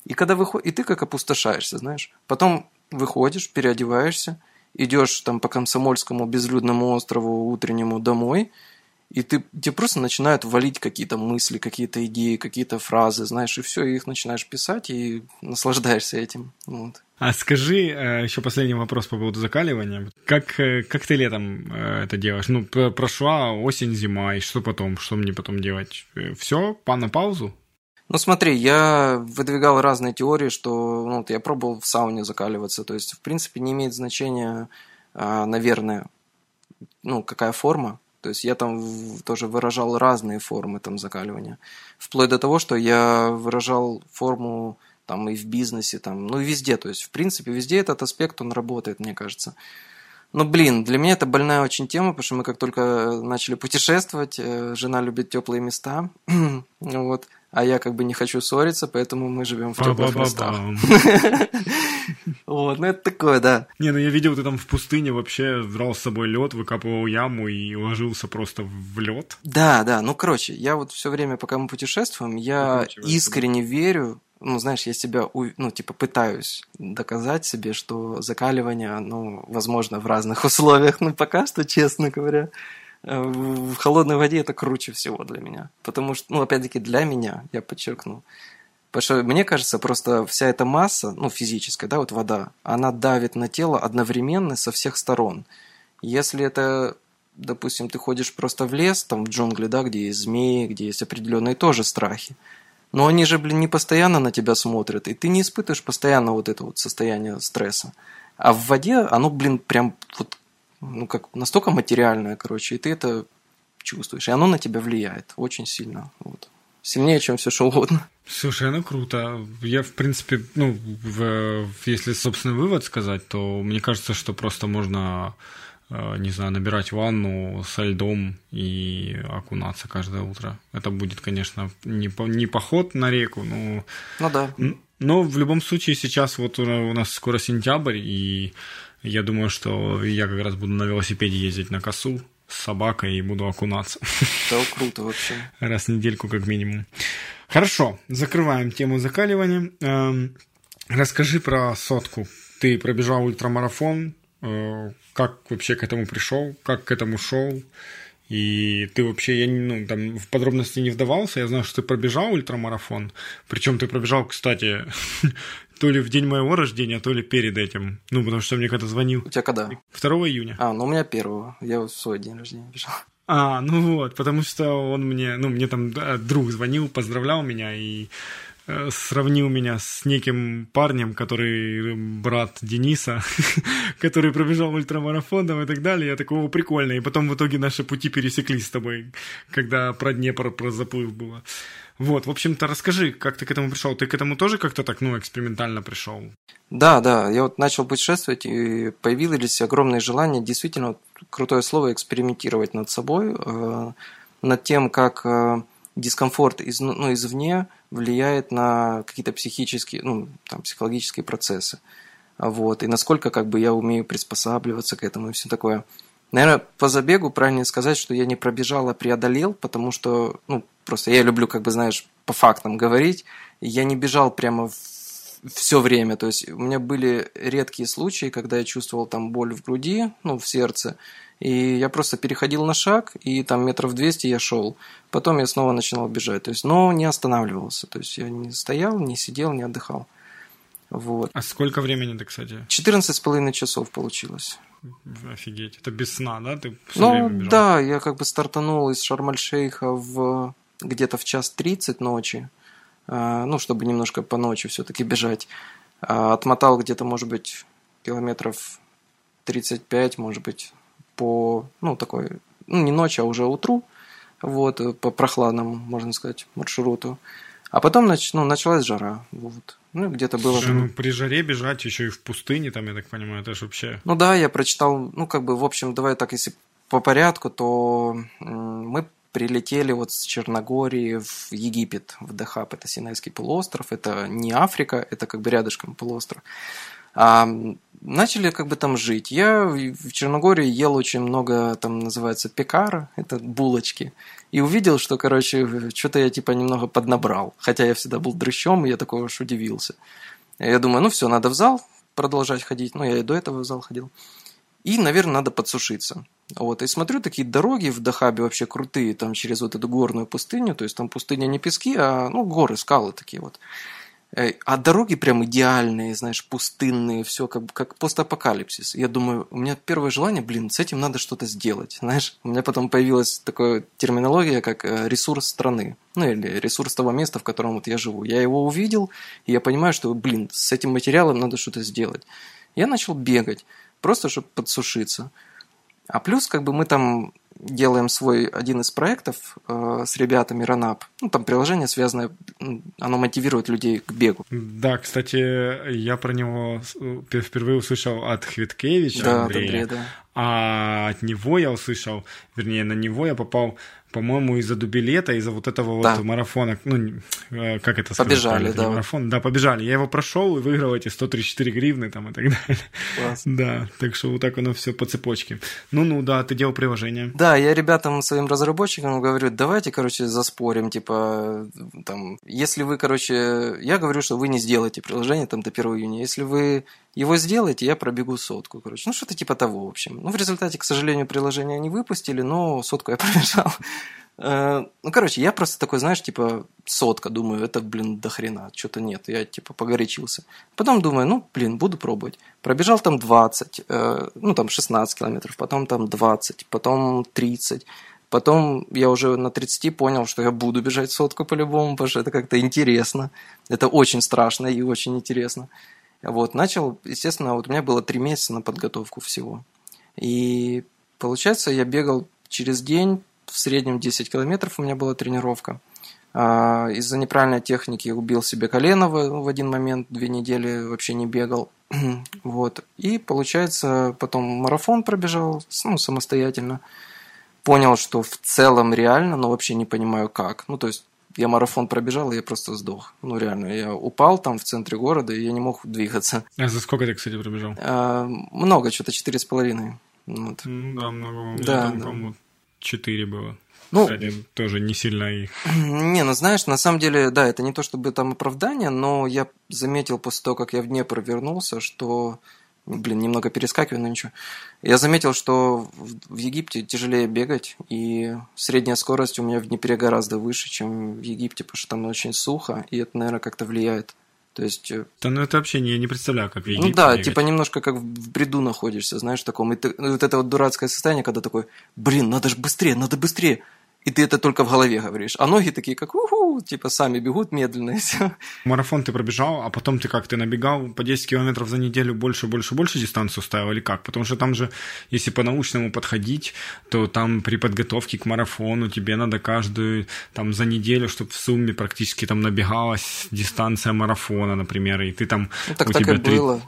И когда выходишь, и ты как опустошаешься, знаешь. Потом выходишь, переодеваешься, идешь там по Комсомольскому безлюдному острову утреннему домой – и ты, тебе просто начинают валить какие-то мысли, какие-то идеи, какие-то фразы, знаешь, и все, и их начинаешь писать, и наслаждаешься этим. Вот. А скажи э, еще последний вопрос по поводу закаливания. Как, э, как ты летом э, это делаешь? Ну, прошла осень, зима, и что потом? Что мне потом делать? Все, по на паузу? Ну смотри, я выдвигал разные теории, что ну, я пробовал в сауне закаливаться. То есть, в принципе, не имеет значения, а, наверное, ну, какая форма. То есть я там тоже выражал разные формы там закаливания. Вплоть до того, что я выражал форму там и в бизнесе, там, ну и везде. То есть, в принципе, везде этот аспект, он работает, мне кажется. Но, блин, для меня это больная очень тема, потому что мы как только начали путешествовать, э, жена любит теплые места, вот, а я как бы не хочу ссориться, поэтому мы живем в теплых местах. Вот, ну это такое, да. Не, ну я видел, ты там в пустыне вообще брал с собой лед, выкапывал яму и ложился просто в лед. Да, да, ну короче, я вот все время, пока мы путешествуем, я искренне верю, ну, знаешь, я себя, ну, типа, пытаюсь доказать себе, что закаливание, ну, возможно, в разных условиях, ну, пока что, честно говоря, в холодной воде это круче всего для меня. Потому что, ну, опять-таки, для меня, я подчеркну, Потому что мне кажется, просто вся эта масса, ну, физическая, да, вот вода, она давит на тело одновременно со всех сторон. Если это, допустим, ты ходишь просто в лес, там, в джунгли, да, где есть змеи, где есть определенные тоже страхи, но они же, блин, не постоянно на тебя смотрят, и ты не испытываешь постоянно вот это вот состояние стресса. А в воде оно, блин, прям вот, ну, как настолько материальное, короче, и ты это чувствуешь, и оно на тебя влияет очень сильно, вот. Сильнее, чем все что угодно. Слушай, ну круто. Я, в принципе, ну, в, если собственный вывод сказать, то мне кажется, что просто можно, э, не знаю, набирать ванну со льдом и окунаться каждое утро. Это будет, конечно, не, по, не поход на реку, но... Ну да. Но в любом случае сейчас вот у нас скоро сентябрь, и я думаю, что я как раз буду на велосипеде ездить на косу с собакой и буду окунаться. Да, круто вообще. Раз в недельку как минимум. Хорошо, закрываем тему закаливания. Эм, расскажи про сотку. Ты пробежал ультрамарафон. Э, как вообще к этому пришел? Как к этому шел? И ты вообще, я ну, там в подробности не вдавался, я знаю, что ты пробежал ультрамарафон. Причем ты пробежал, кстати, то ли в день моего рождения, то ли перед этим. Ну, потому что мне когда звонил. У тебя когда? 2 июня. А, ну у меня первого. Я в свой день рождения бежал. А, ну вот, потому что он мне, ну, мне там да, друг звонил, поздравлял меня и э, сравнил меня с неким парнем, который брат Дениса, который пробежал ультрамарафоном и так далее. Я такого прикольно. И потом в итоге наши пути пересеклись с тобой, когда про Днепр, про заплыв было. Вот, в общем-то, расскажи, как ты к этому пришел? Ты к этому тоже как-то так, ну, экспериментально пришел? Да, да, я вот начал путешествовать, и появилось огромное желание действительно, крутое слово, экспериментировать над собой, э, над тем, как э, дискомфорт из, ну, извне влияет на какие-то психические, ну, там, психологические процессы. Вот, и насколько как бы я умею приспосабливаться к этому и все такое. Наверное, по забегу правильнее сказать, что я не пробежал, а преодолел, потому что, ну, просто я люблю, как бы, знаешь, по фактам говорить. Я не бежал прямо в все время. То есть у меня были редкие случаи, когда я чувствовал там боль в груди, ну, в сердце, и я просто переходил на шаг, и там метров 200 я шел. Потом я снова начинал бежать. То есть, но не останавливался. То есть я не стоял, не сидел, не отдыхал. Вот. А сколько времени ты, кстати? 14 с половиной часов получилось. Офигеть. Это без сна, да? Ты ну, да, я как бы стартанул из Шарм-Аль-Шейха в где-то в час 30 ночи. А, ну, чтобы немножко по ночи все-таки бежать. А, отмотал где-то, может быть, километров 35, может быть, по, ну, такой, ну, не ночи, а уже утру, вот, по прохладному, можно сказать, маршруту. А потом нач, ну, началась жара, вот. Ну, где-то было... Ну, при жаре бежать еще и в пустыне, там, я так понимаю, это же вообще... Ну да, я прочитал, ну, как бы, в общем, давай так, если по порядку, то мы прилетели вот с Черногории в Египет, в Дахаб, это Синайский полуостров, это не Африка, это как бы рядышком полуостров. А, начали как бы там жить. Я в Черногории ел очень много, там называется пекара, это булочки. И увидел, что, короче, что-то я типа немного поднабрал. Хотя я всегда был дрыщом, и я такой уж удивился. Я думаю, ну все, надо в зал продолжать ходить. Ну, я и до этого в зал ходил. И, наверное, надо подсушиться. Вот, и смотрю, такие дороги в Дахабе вообще крутые, там через вот эту горную пустыню, то есть там пустыня не пески, а, ну, горы, скалы такие вот. Э, а дороги прям идеальные, знаешь, пустынные, все как, как постапокалипсис. Я думаю, у меня первое желание, блин, с этим надо что-то сделать. Знаешь, у меня потом появилась такая терминология, как э, ресурс страны. Ну, или ресурс того места, в котором вот я живу. Я его увидел, и я понимаю, что, блин, с этим материалом надо что-то сделать. Я начал бегать, просто чтобы подсушиться. А плюс, как бы мы там делаем свой один из проектов э, с ребятами Ранап. Ну, там приложение связанное, оно мотивирует людей к бегу. Да, кстати, я про него впервые услышал от Хвиткевича да, Андрея, Андрея, да. а от него я услышал, вернее, на него я попал по-моему, из-за дубилета, из-за вот этого да. вот марафона, ну, э, как это сказать? Побежали, да. Марафон. Да, побежали. Я его прошел и выиграл эти 134 гривны там и так далее. Класс. Да, так что вот так оно все по цепочке. Ну-ну, да, ты делал приложение. Да, я ребятам, своим разработчикам говорю, давайте, короче, заспорим, типа, там, если вы, короче, я говорю, что вы не сделаете приложение там до 1 июня, если вы его сделаете, я пробегу сотку, короче. Ну, что-то типа того, в общем. Ну, в результате, к сожалению, приложение не выпустили, но сотку я пробежал. Э, ну, короче, я просто такой, знаешь, типа, сотка, думаю, это, блин, до хрена, что-то нет, я, типа, погорячился. Потом думаю, ну, блин, буду пробовать. Пробежал там 20, э, ну, там 16 километров, потом там 20, потом 30. Потом я уже на 30 понял, что я буду бежать сотку по-любому, потому что это как-то интересно. Это очень страшно и очень интересно. Вот, начал, естественно, вот у меня было три месяца на подготовку всего. И получается, я бегал через день, в среднем 10 километров у меня была тренировка. А, из-за неправильной техники убил себе колено в, один момент, две недели вообще не бегал. вот. И получается, потом марафон пробежал ну, самостоятельно. Понял, что в целом реально, но вообще не понимаю как. Ну, то есть я марафон пробежал, и я просто сдох. Ну, реально, я упал там в центре города, и я не мог двигаться. А за сколько ты, кстати, пробежал? А, много, что-то четыре с половиной. Вот. Да, много. Да, там, да. по-моему, четыре было. Ну, Кстати, тоже не сильно их. Не, ну знаешь, на самом деле, да, это не то чтобы там оправдание, но я заметил после того, как я в Днепр вернулся, что блин, немного перескакиваю, но ничего. Я заметил, что в Египте тяжелее бегать, и средняя скорость у меня в Днепре гораздо выше, чем в Египте, потому что там очень сухо, и это, наверное, как-то влияет. То есть... Э, да, ну это вообще не, я не представляю, как в Египте Ну да, бегать. типа немножко как в бреду находишься, знаешь, таком. И ты, вот это вот дурацкое состояние, когда такой, блин, надо же быстрее, надо быстрее и ты это только в голове говоришь. А ноги такие, как уху, типа сами бегут медленно и все. Марафон ты пробежал, а потом ты как, ты набегал по 10 километров за неделю больше, больше, больше дистанцию ставил или как? Потому что там же, если по-научному подходить, то там при подготовке к марафону тебе надо каждую, там за неделю, чтобы в сумме практически там набегалась дистанция марафона, например, и ты там... Ну, так у так тебя и 3... было.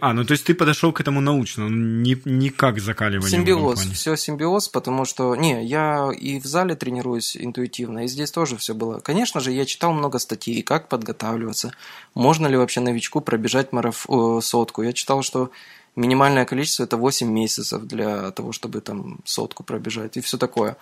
А, ну то есть ты подошел к этому научно, не, не как закаливание. Симбиоз, все симбиоз, потому что, не, я и в зале тренируюсь интуитивно, и здесь тоже все было. Конечно же, я читал много статей, как подготавливаться, можно ли вообще новичку пробежать мараф... сотку. Я читал, что минимальное количество это 8 месяцев для того, чтобы там сотку пробежать и все такое.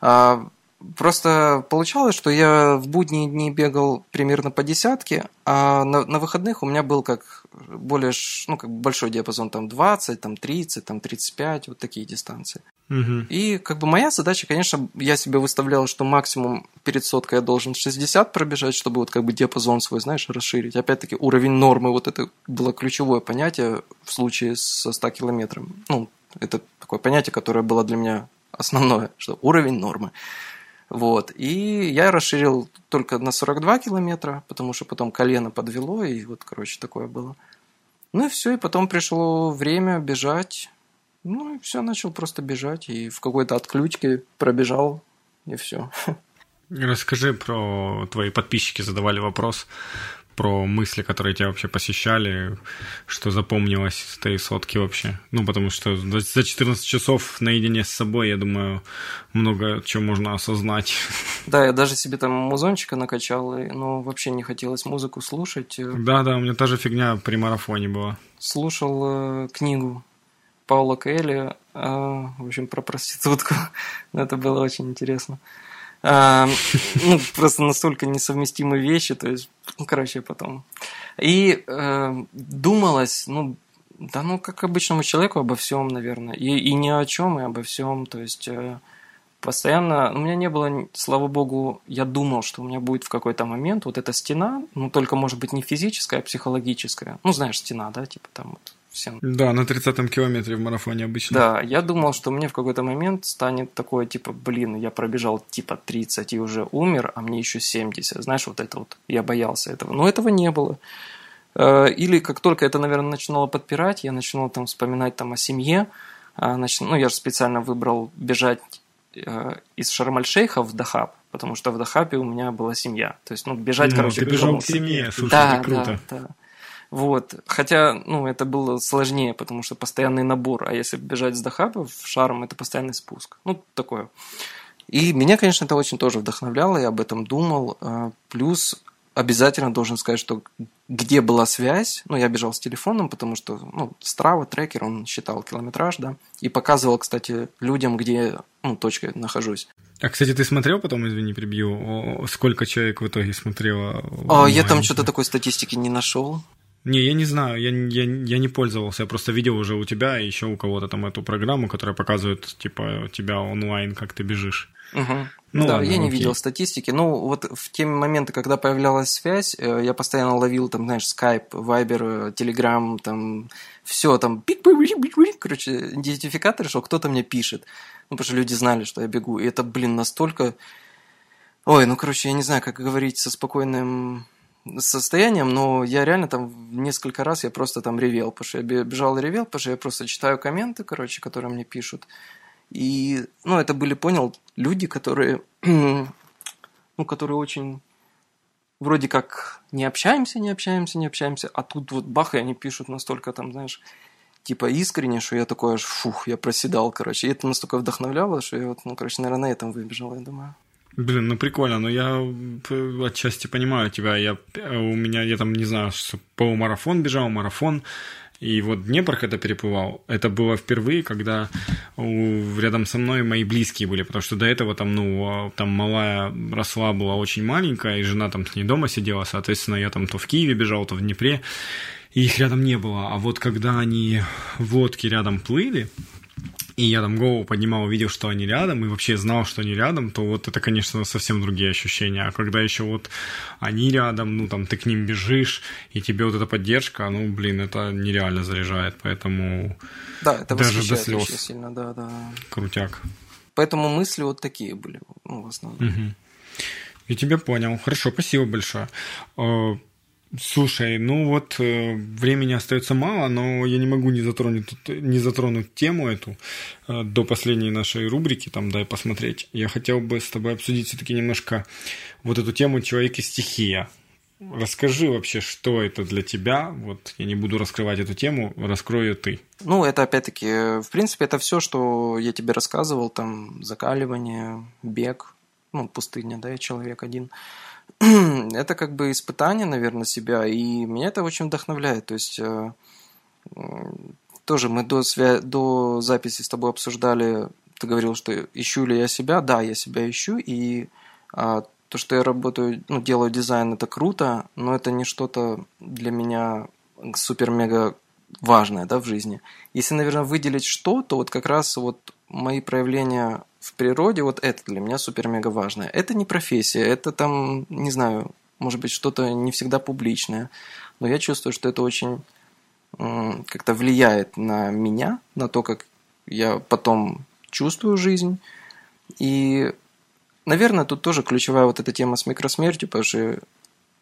А Просто получалось, что я в будние дни бегал примерно по десятке, а на, на выходных у меня был как более ну, как большой диапазон, там 20, там 30, там 35, вот такие дистанции. Угу. И как бы моя задача, конечно, я себе выставлял, что максимум перед соткой я должен 60 пробежать, чтобы вот как бы диапазон свой, знаешь, расширить. Опять-таки уровень нормы, вот это было ключевое понятие в случае со 100 километром. Ну, это такое понятие, которое было для меня основное, что уровень нормы. Вот. И я расширил только на 42 километра, потому что потом колено подвело, и вот, короче, такое было. Ну и все, и потом пришло время бежать. Ну и все, начал просто бежать, и в какой-то отключке пробежал, и все. Расскажи про твои подписчики задавали вопрос про мысли, которые тебя вообще посещали, что запомнилось с этой сотки вообще. Ну, потому что за 14 часов наедине с собой, я думаю, много чего можно осознать. Да, я даже себе там музончика накачал, но вообще не хотелось музыку слушать. Да-да, у меня та же фигня при марафоне была. Слушал э, книгу Паула Кэлли, э, в общем, про проститутку. Это было очень интересно. А, ну, просто настолько несовместимые вещи, то есть, ну, короче, потом. И э, думалось, ну, да, ну, как обычному человеку обо всем, наверное. И, и ни о чем, и обо всем. То есть, э, постоянно... У меня не было, слава богу, я думал, что у меня будет в какой-то момент вот эта стена, ну, только, может быть, не физическая, а психологическая. Ну, знаешь, стена, да, типа там вот всем. Да, на 30-м километре в марафоне обычно. Да, я думал, что мне в какой-то момент станет такое, типа, блин, я пробежал типа 30 и уже умер, а мне еще 70. Знаешь, вот это вот, я боялся этого. Но этого не было. Э, или как только это, наверное, начинало подпирать, я начинал там вспоминать там о семье. А, ну, я же специально выбрал бежать э, из Шарм-аль-Шейха в Дахаб, потому что в Дахабе у меня была семья. То есть, ну, бежать, ну, короче, ты бежал к семье, слушай, да, это круто. Да, да. Вот. Хотя, ну, это было сложнее, потому что постоянный набор. А если бежать с Дахаба в шарм, это постоянный спуск. Ну, такое. И меня, конечно, это очень тоже вдохновляло, я об этом думал. А, плюс обязательно должен сказать, что где была связь, ну, я бежал с телефоном, потому что, ну, Strava, трекер, он считал километраж, да, и показывал, кстати, людям, где, ну, точка нахожусь. А, кстати, ты смотрел потом, извини, прибью, сколько человек в итоге смотрело? А, я там что-то такой статистики не нашел. Не, я не знаю, я, я, я не пользовался, я просто видел уже у тебя и еще у кого-то там эту программу, которая показывает, типа, тебя онлайн, как ты бежишь. Угу. Ну, да, ладно, я не окей. видел статистики. Ну, вот в те моменты, когда появлялась связь, э, я постоянно ловил там, знаешь, Skype, Viber, Telegram, там, все там, короче, идентификатор, что кто-то мне пишет. Ну, потому что люди знали, что я бегу. И это, блин, настолько... Ой, ну, короче, я не знаю, как говорить со спокойным состоянием, но я реально там несколько раз я просто там ревел, потому что я бежал и ревел, потому что я просто читаю комменты, короче, которые мне пишут. И, ну, это были, понял, люди, которые, ну, которые очень вроде как не общаемся, не общаемся, не общаемся, а тут вот бах, и они пишут настолько там, знаешь, типа искренне, что я такой аж, фух, я проседал, короче. И это настолько вдохновляло, что я вот, ну, короче, наверное, на этом выбежал, я думаю. Блин, ну прикольно, но я отчасти понимаю тебя. Я, у меня, я там, не знаю, полумарафон бежал, марафон, и вот Днепр, когда переплывал, это было впервые, когда у, рядом со мной мои близкие были, потому что до этого там, ну, а, там малая росла была очень маленькая, и жена там с ней дома сидела, соответственно, я там то в Киеве бежал, то в Днепре, и их рядом не было. А вот когда они в лодке рядом плыли, и я там голову поднимал, увидел, что они рядом, и вообще знал, что они рядом, то вот это, конечно, совсем другие ощущения. А когда еще вот они рядом, ну там ты к ним бежишь, и тебе вот эта поддержка, ну, блин, это нереально заряжает, поэтому... Да, это даже до слез. очень сильно, да, да. Крутяк. Поэтому мысли вот такие были, ну, в основном. Угу. Я тебя понял. Хорошо, спасибо большое. Э, Слушай, ну вот э, времени остается мало, но я не могу не затронуть, не затронуть тему эту э, до последней нашей рубрики, там дай посмотреть. Я хотел бы с тобой обсудить все-таки немножко вот эту тему человек и стихия. Расскажи вообще, что это для тебя. Вот я не буду раскрывать эту тему, раскрою ты. Ну, это опять-таки, в принципе, это все, что я тебе рассказывал, там закаливание, бег, ну, пустыня, да, я человек один. это как бы испытание, наверное, себя, и меня это очень вдохновляет. То есть э, тоже мы до, свя... до записи с тобой обсуждали, ты говорил, что ищу ли я себя, да, я себя ищу, и а, то, что я работаю, ну, делаю дизайн, это круто, но это не что-то для меня супер-мега важное, да, в жизни. Если, наверное, выделить что, то вот как раз вот мои проявления в природе, вот это для меня супер-мега важно. Это не профессия, это там, не знаю, может быть, что-то не всегда публичное, но я чувствую, что это очень как-то влияет на меня, на то, как я потом чувствую жизнь. И, наверное, тут тоже ключевая вот эта тема с микросмертью, потому что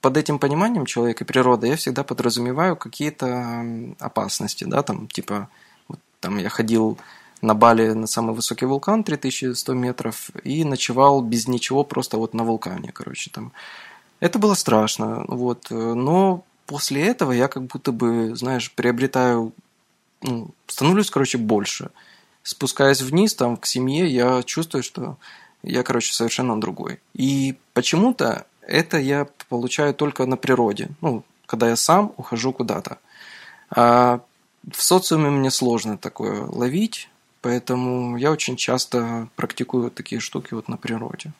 под этим пониманием человека и природы я всегда подразумеваю какие-то опасности, да, там, типа, вот, там я ходил на Бали на самый высокий вулкан 3100 метров и ночевал без ничего просто вот на вулкане, короче, там. Это было страшно, вот, но после этого я как будто бы, знаешь, приобретаю, ну, становлюсь, короче, больше. Спускаясь вниз, там, к семье, я чувствую, что я, короче, совершенно другой. И почему-то это я получаю только на природе, ну, когда я сам ухожу куда-то. А в социуме мне сложно такое ловить, поэтому я очень часто практикую такие штуки вот на природе.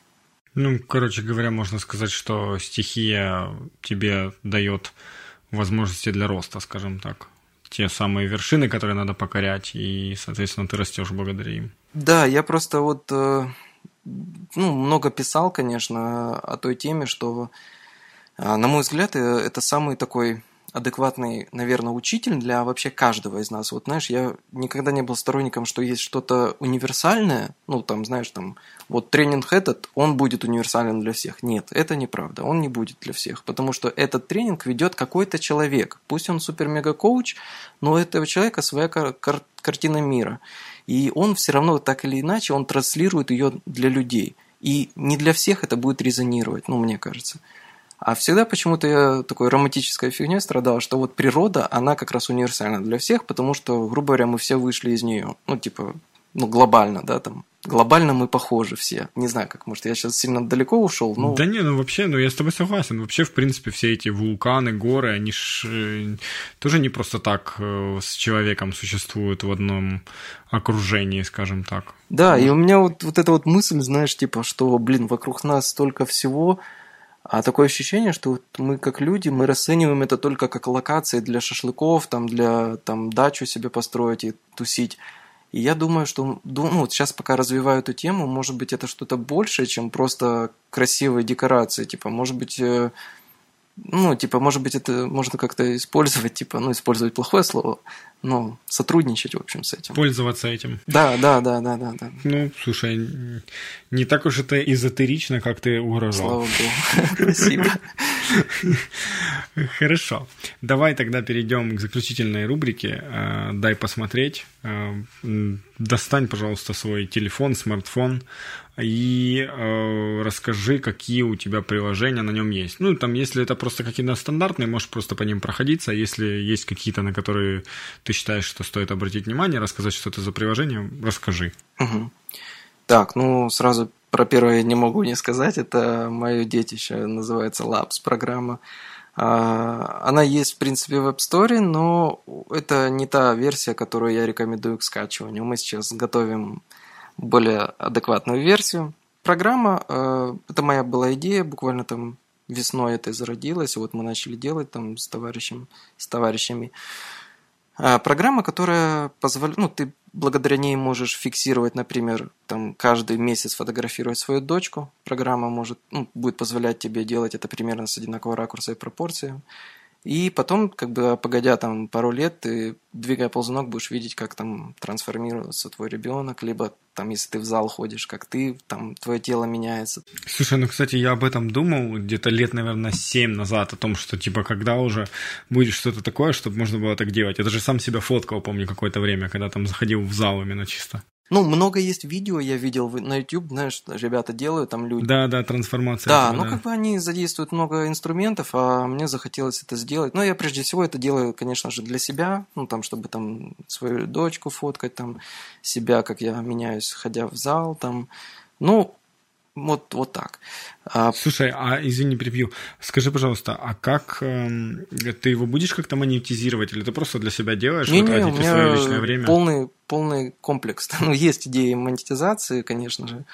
Ну, короче говоря, можно сказать, что стихия тебе дает возможности для роста, скажем так. Те самые вершины, которые надо покорять, и, соответственно, ты растешь благодаря им. Да, я просто вот э, ну, много писал, конечно, о той теме, что, э, на мой взгляд, э, это самый такой адекватный, наверное, учитель для вообще каждого из нас. Вот, знаешь, я никогда не был сторонником, что есть что-то универсальное, ну, там, знаешь, там, вот тренинг этот, он будет универсален для всех. Нет, это неправда, он не будет для всех, потому что этот тренинг ведет какой-то человек. Пусть он супер-мега-коуч, но у этого человека своя кар- кар- картина мира. И он все равно так или иначе, он транслирует ее для людей. И не для всех это будет резонировать, ну, мне кажется. А всегда почему-то я такой романтической фигней страдал, что вот природа, она как раз универсальна для всех, потому что, грубо говоря, мы все вышли из нее. Ну, типа, ну, глобально, да, там, глобально мы похожи все. Не знаю, как, может, я сейчас сильно далеко ушел, но... Да не, ну вообще, ну я с тобой согласен. Вообще, в принципе, все эти вулканы, горы, они ж э, тоже не просто так э, с человеком существуют в одном окружении, скажем так. Да, и у меня вот, вот эта вот мысль, знаешь, типа, что, блин, вокруг нас столько всего, а такое ощущение, что вот мы как люди, мы расцениваем это только как локации для шашлыков, там, для там, дачу себе построить и тусить. И я думаю, что ну, вот сейчас пока развиваю эту тему, может быть, это что-то большее, чем просто красивые декорации. Типа, может быть, э, ну, типа, может быть, это можно как-то использовать, типа, ну, использовать плохое слово, но сотрудничать, в общем, с этим. Пользоваться этим. Да, да, да, да, да. да. Ну, слушай, не так уж это эзотерично, как ты угрожал. Слава богу. Спасибо. Хорошо. Давай тогда перейдем к заключительной рубрике. Э, дай посмотреть. Э, достань, пожалуйста, свой телефон, смартфон и э, расскажи, какие у тебя приложения на нем есть. Ну, там, если это просто какие-то стандартные, можешь просто по ним проходиться. Если есть какие-то, на которые ты считаешь, что стоит обратить внимание, рассказать, что это за приложение, расскажи. Угу. Так, ну, сразу про первое не могу не сказать. Это мое детище, называется Labs программа. А, она есть, в принципе, в App Store, но это не та версия, которую я рекомендую к скачиванию. Мы сейчас готовим более адекватную версию. Программа, э, это моя была идея, буквально там весной это зародилось, вот мы начали делать там с, товарищем, с товарищами. А, программа, которая позволяет, ну, ты благодаря ней можешь фиксировать, например, там каждый месяц фотографировать свою дочку. Программа может, ну, будет позволять тебе делать это примерно с одинакового ракурса и пропорции. И потом, как бы погодя там пару лет, ты, двигая ползунок, будешь видеть, как там трансформируется твой ребенок, либо там, если ты в зал ходишь, как ты, там твое тело меняется. Слушай, ну, кстати, я об этом думал где-то лет, наверное, семь назад, о том, что, типа, когда уже будет что-то такое, чтобы можно было так делать. Я даже сам себя фоткал, помню, какое-то время, когда там заходил в зал именно чисто. Ну, много есть видео, я видел на YouTube, знаешь, ребята делают, там люди. Да, да, трансформация. Да, этого, ну да. как бы они задействуют много инструментов, а мне захотелось это сделать. Но я прежде всего это делаю, конечно же, для себя, ну там, чтобы там свою дочку фоткать, там себя, как я меняюсь, ходя в зал, там. Ну, вот, вот так. А... Слушай, а извини, прибью. Скажи, пожалуйста, а как э, ты его будешь как-то монетизировать, или ты просто для себя делаешь, не, не, у меня свое личное время? Полный, полный комплекс. ну, есть идеи монетизации, конечно же.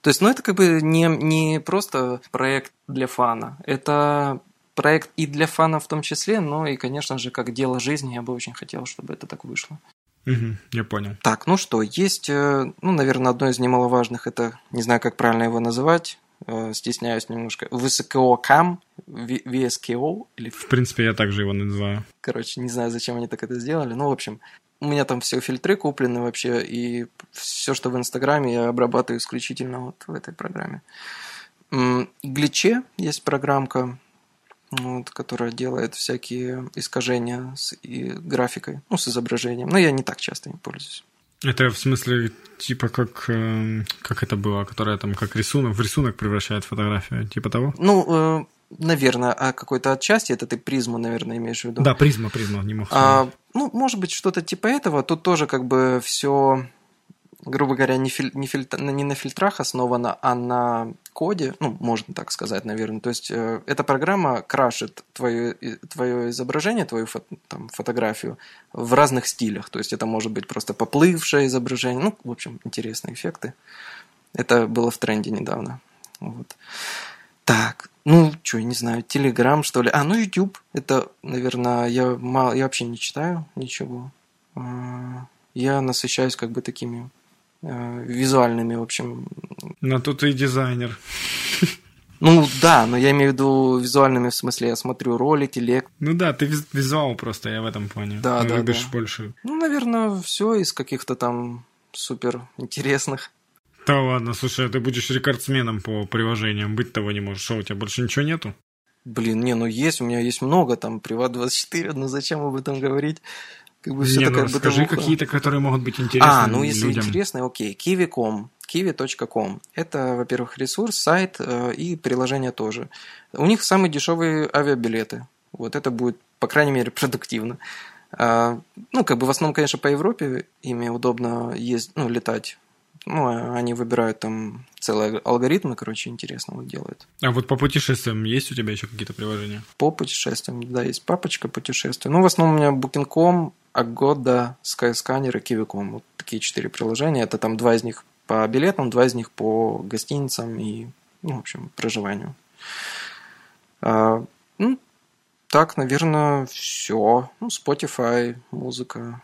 То есть, ну, это как бы не, не просто проект для фана. Это проект и для фана в том числе, но и, конечно же, как дело жизни, я бы очень хотел, чтобы это так вышло. Угу, я понял. Так, ну что, есть, э, ну, наверное, одно из немаловажных, это, не знаю, как правильно его называть, э, стесняюсь немножко, VSKO-CAM, VSKO. Или... В принципе, я также его называю. Короче, не знаю, зачем они так это сделали, ну, в общем, у меня там все фильтры куплены вообще, и все, что в Инстаграме, я обрабатываю исключительно вот в этой программе. Glitché есть программка, вот, которая делает всякие искажения с и графикой, ну, с изображением. Но я не так часто им пользуюсь. Это в смысле, типа, как, э, как это было, которая там как рисунок, в рисунок превращает фотографию, типа того? Ну, э, наверное, а какой-то отчасти, это ты призму, наверное, имеешь в виду. Да, призма, призма, не мог. А, ну, может быть, что-то типа этого. Тут тоже как бы все грубо говоря, не, филь, не, фильтр, не на фильтрах основана, а на коде, ну, можно так сказать, наверное. То есть э, эта программа крашит твое, твое изображение, твою фо, там, фотографию в разных стилях. То есть это может быть просто поплывшее изображение. Ну, в общем, интересные эффекты. Это было в тренде недавно. Вот. Так, ну, что, не знаю, Телеграм, что ли. А, ну, YouTube. Это, наверное, я, мало, я вообще не читаю ничего. А, я насыщаюсь как бы такими визуальными, в общем. Но тут и дизайнер. Ну да, но я имею в виду визуальными, в смысле, я смотрю ролики, лек. Ну да, ты визуал просто, я в этом плане. Да, да, любишь да. больше. Ну, наверное, все из каких-то там супер интересных. Да ладно, слушай, а ты будешь рекордсменом по приложениям, быть того не можешь. Что, у тебя больше ничего нету? Блин, не, ну есть, у меня есть много, там, Приват24, ну зачем об этом говорить? Как бы все Не, такая ну, расскажи какие-то, которые могут быть интересны А, ну если людям. интересно, окей. Kiwi.com, kiwi.com. Это, во-первых, ресурс, сайт э, и приложение тоже. У них самые дешевые авиабилеты. Вот это будет, по крайней мере, продуктивно. А, ну, как бы в основном, конечно, по Европе ими удобно ездить, ну, летать ну, а они выбирают там целые алгоритмы, короче, интересно вот делают. А вот по путешествиям есть у тебя еще какие-то приложения? По путешествиям, да, есть папочка путешествия. Ну, в основном у меня Booking.com, Agoda, Skyscanner и Kiwi.com. Вот такие четыре приложения. Это там два из них по билетам, два из них по гостиницам и, ну, в общем, проживанию. А, ну, так, наверное, все. Ну, Spotify, музыка.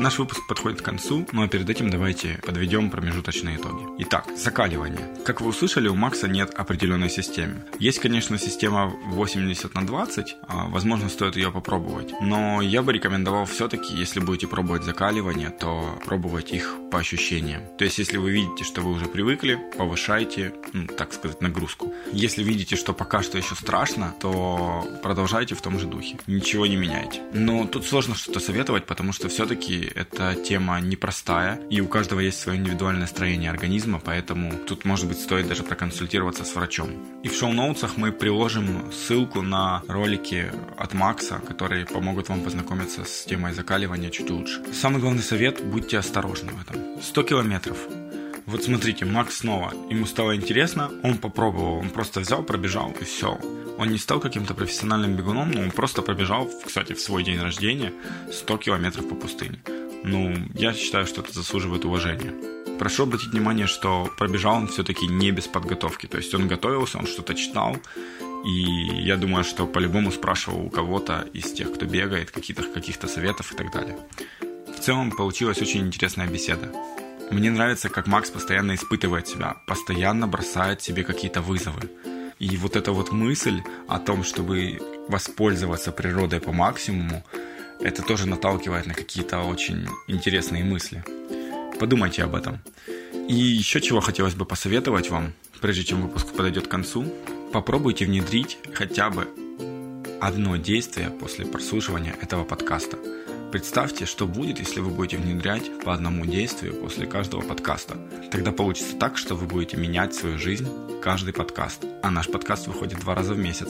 Наш выпуск подходит к концу, но перед этим давайте подведем промежуточные итоги. Итак, закаливание. Как вы услышали, у Макса нет определенной системы. Есть, конечно, система 80 на 20, а, возможно, стоит ее попробовать. Но я бы рекомендовал все-таки, если будете пробовать закаливание, то пробовать их по ощущениям. То есть, если вы видите, что вы уже привыкли, повышайте, ну, так сказать, нагрузку. Если видите, что пока что еще страшно, то продолжайте в том же духе. Ничего не меняйте. Но тут сложно что-то советовать, потому что все-таки эта тема непростая, и у каждого есть свое индивидуальное строение организма, поэтому тут, может быть, стоит даже проконсультироваться с врачом. И в шоу-ноутсах мы приложим ссылку на ролики от Макса, которые помогут вам познакомиться с темой закаливания чуть лучше. Самый главный совет – будьте осторожны в этом. 100 километров. Вот смотрите, Макс снова, ему стало интересно, он попробовал, он просто взял, пробежал и все. Он не стал каким-то профессиональным бегуном, но он просто пробежал, кстати, в свой день рождения 100 километров по пустыне. Ну, я считаю, что это заслуживает уважения. Прошу обратить внимание, что пробежал он все-таки не без подготовки. То есть он готовился, он что-то читал, и я думаю, что по-любому спрашивал у кого-то из тех, кто бегает, каких-то каких советов и так далее. В целом получилась очень интересная беседа. Мне нравится, как Макс постоянно испытывает себя, постоянно бросает себе какие-то вызовы. И вот эта вот мысль о том, чтобы воспользоваться природой по максимуму, это тоже наталкивает на какие-то очень интересные мысли. Подумайте об этом. И еще чего хотелось бы посоветовать вам, прежде чем выпуск подойдет к концу, попробуйте внедрить хотя бы одно действие после прослушивания этого подкаста. Представьте, что будет, если вы будете внедрять по одному действию после каждого подкаста. Тогда получится так, что вы будете менять свою жизнь каждый подкаст. А наш подкаст выходит два раза в месяц.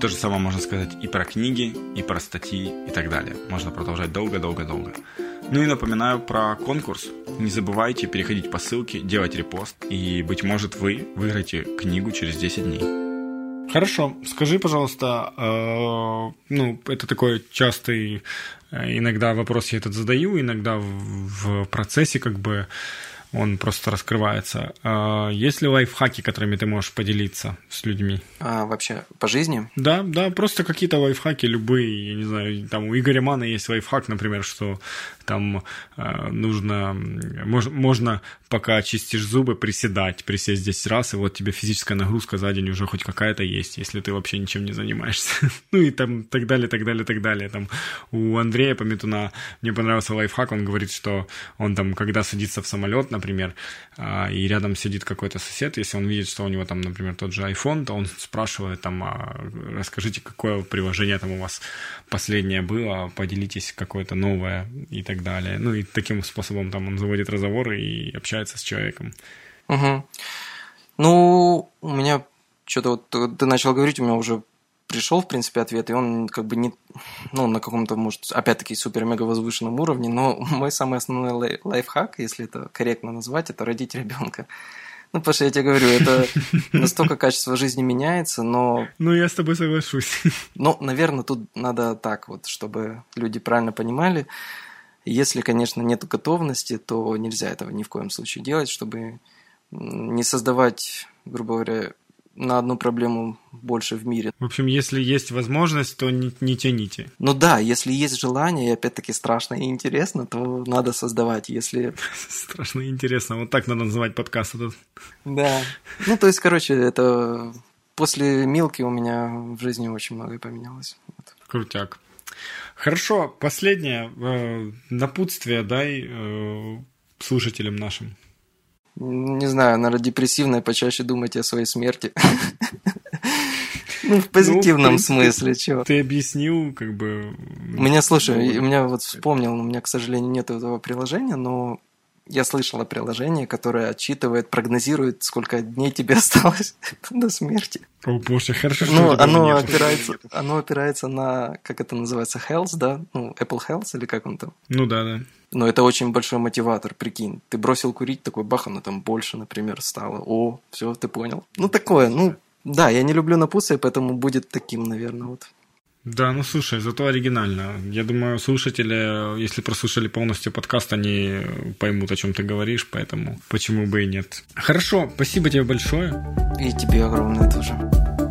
То же самое можно сказать и про книги, и про статьи и так далее. Можно продолжать долго-долго-долго. Ну и напоминаю про конкурс. Не забывайте переходить по ссылке, делать репост, и, быть может, вы выиграете книгу через 10 дней. Хорошо. Скажи, пожалуйста, э, ну, это такой частый э, иногда вопрос я этот задаю, иногда в, в процессе как бы он просто раскрывается. А, есть ли лайфхаки, которыми ты можешь поделиться с людьми? А, вообще по жизни? Да, да, просто какие-то лайфхаки любые. Я не знаю, там у Игоря Мана есть лайфхак, например, что там э, нужно, мож, можно, пока чистишь зубы, приседать, присесть 10 раз, и вот тебе физическая нагрузка за день уже хоть какая-то есть, если ты вообще ничем не занимаешься. ну и там так далее, так далее, так далее. Там у Андрея Пометуна мне понравился лайфхак, он говорит, что он там, когда садится в самолет, например, э, и рядом сидит какой-то сосед, если он видит, что у него там, например, тот же iPhone, то он спрашивает там, а, расскажите, какое приложение там у вас последнее было, поделитесь какое-то новое и так далее. Ну и таким способом там он заводит разговоры и общается с человеком. Угу. Ну, у меня что-то вот ты начал говорить, у меня уже пришел, в принципе, ответ, и он как бы не, ну, на каком-то, может, опять-таки, супер-мега возвышенном уровне, но мой самый основной лайфхак, если это корректно назвать, это родить ребенка. Ну, потому что я тебе говорю, это настолько качество жизни меняется, но... Ну, я с тобой соглашусь. Ну, наверное, тут надо так вот, чтобы люди правильно понимали. Если, конечно, нет готовности, то нельзя этого ни в коем случае делать, чтобы не создавать, грубо говоря, на одну проблему больше в мире. В общем, если есть возможность, то не, не тяните. Ну да, если есть желание, и опять-таки страшно и интересно, то надо создавать. Если... Страшно и интересно. Вот так надо называть подкаст этот. Да. Ну, то есть, короче, это... После Милки у меня в жизни очень многое поменялось. Вот. Крутяк. Хорошо, последнее. Э, напутствие дай э, слушателям нашим. Не знаю, наверное, депрессивное, почаще думайте о своей смерти. Ну, в позитивном ну, смысле, чего. Ты объяснил, как бы... У меня, слушай, у меня вот вспомнил, у меня, к сожалению, нет этого приложения, но я слышал о приложении, которое отчитывает, прогнозирует, сколько дней тебе осталось до смерти. О боже, хорошо. Ну, оно опирается, оно опирается на, как это называется, Health, да? Ну, Apple Health или как он там? Ну да, да. Но это очень большой мотиватор, прикинь. Ты бросил курить, такой бах, оно там больше, например, стало. О, все, ты понял. Ну, такое, ну, да, я не люблю напутствие, поэтому будет таким, наверное, вот. Да, ну слушай, зато оригинально. Я думаю, слушатели, если прослушали полностью подкаст, они поймут, о чем ты говоришь, поэтому почему бы и нет. Хорошо, спасибо тебе большое. И тебе огромное тоже.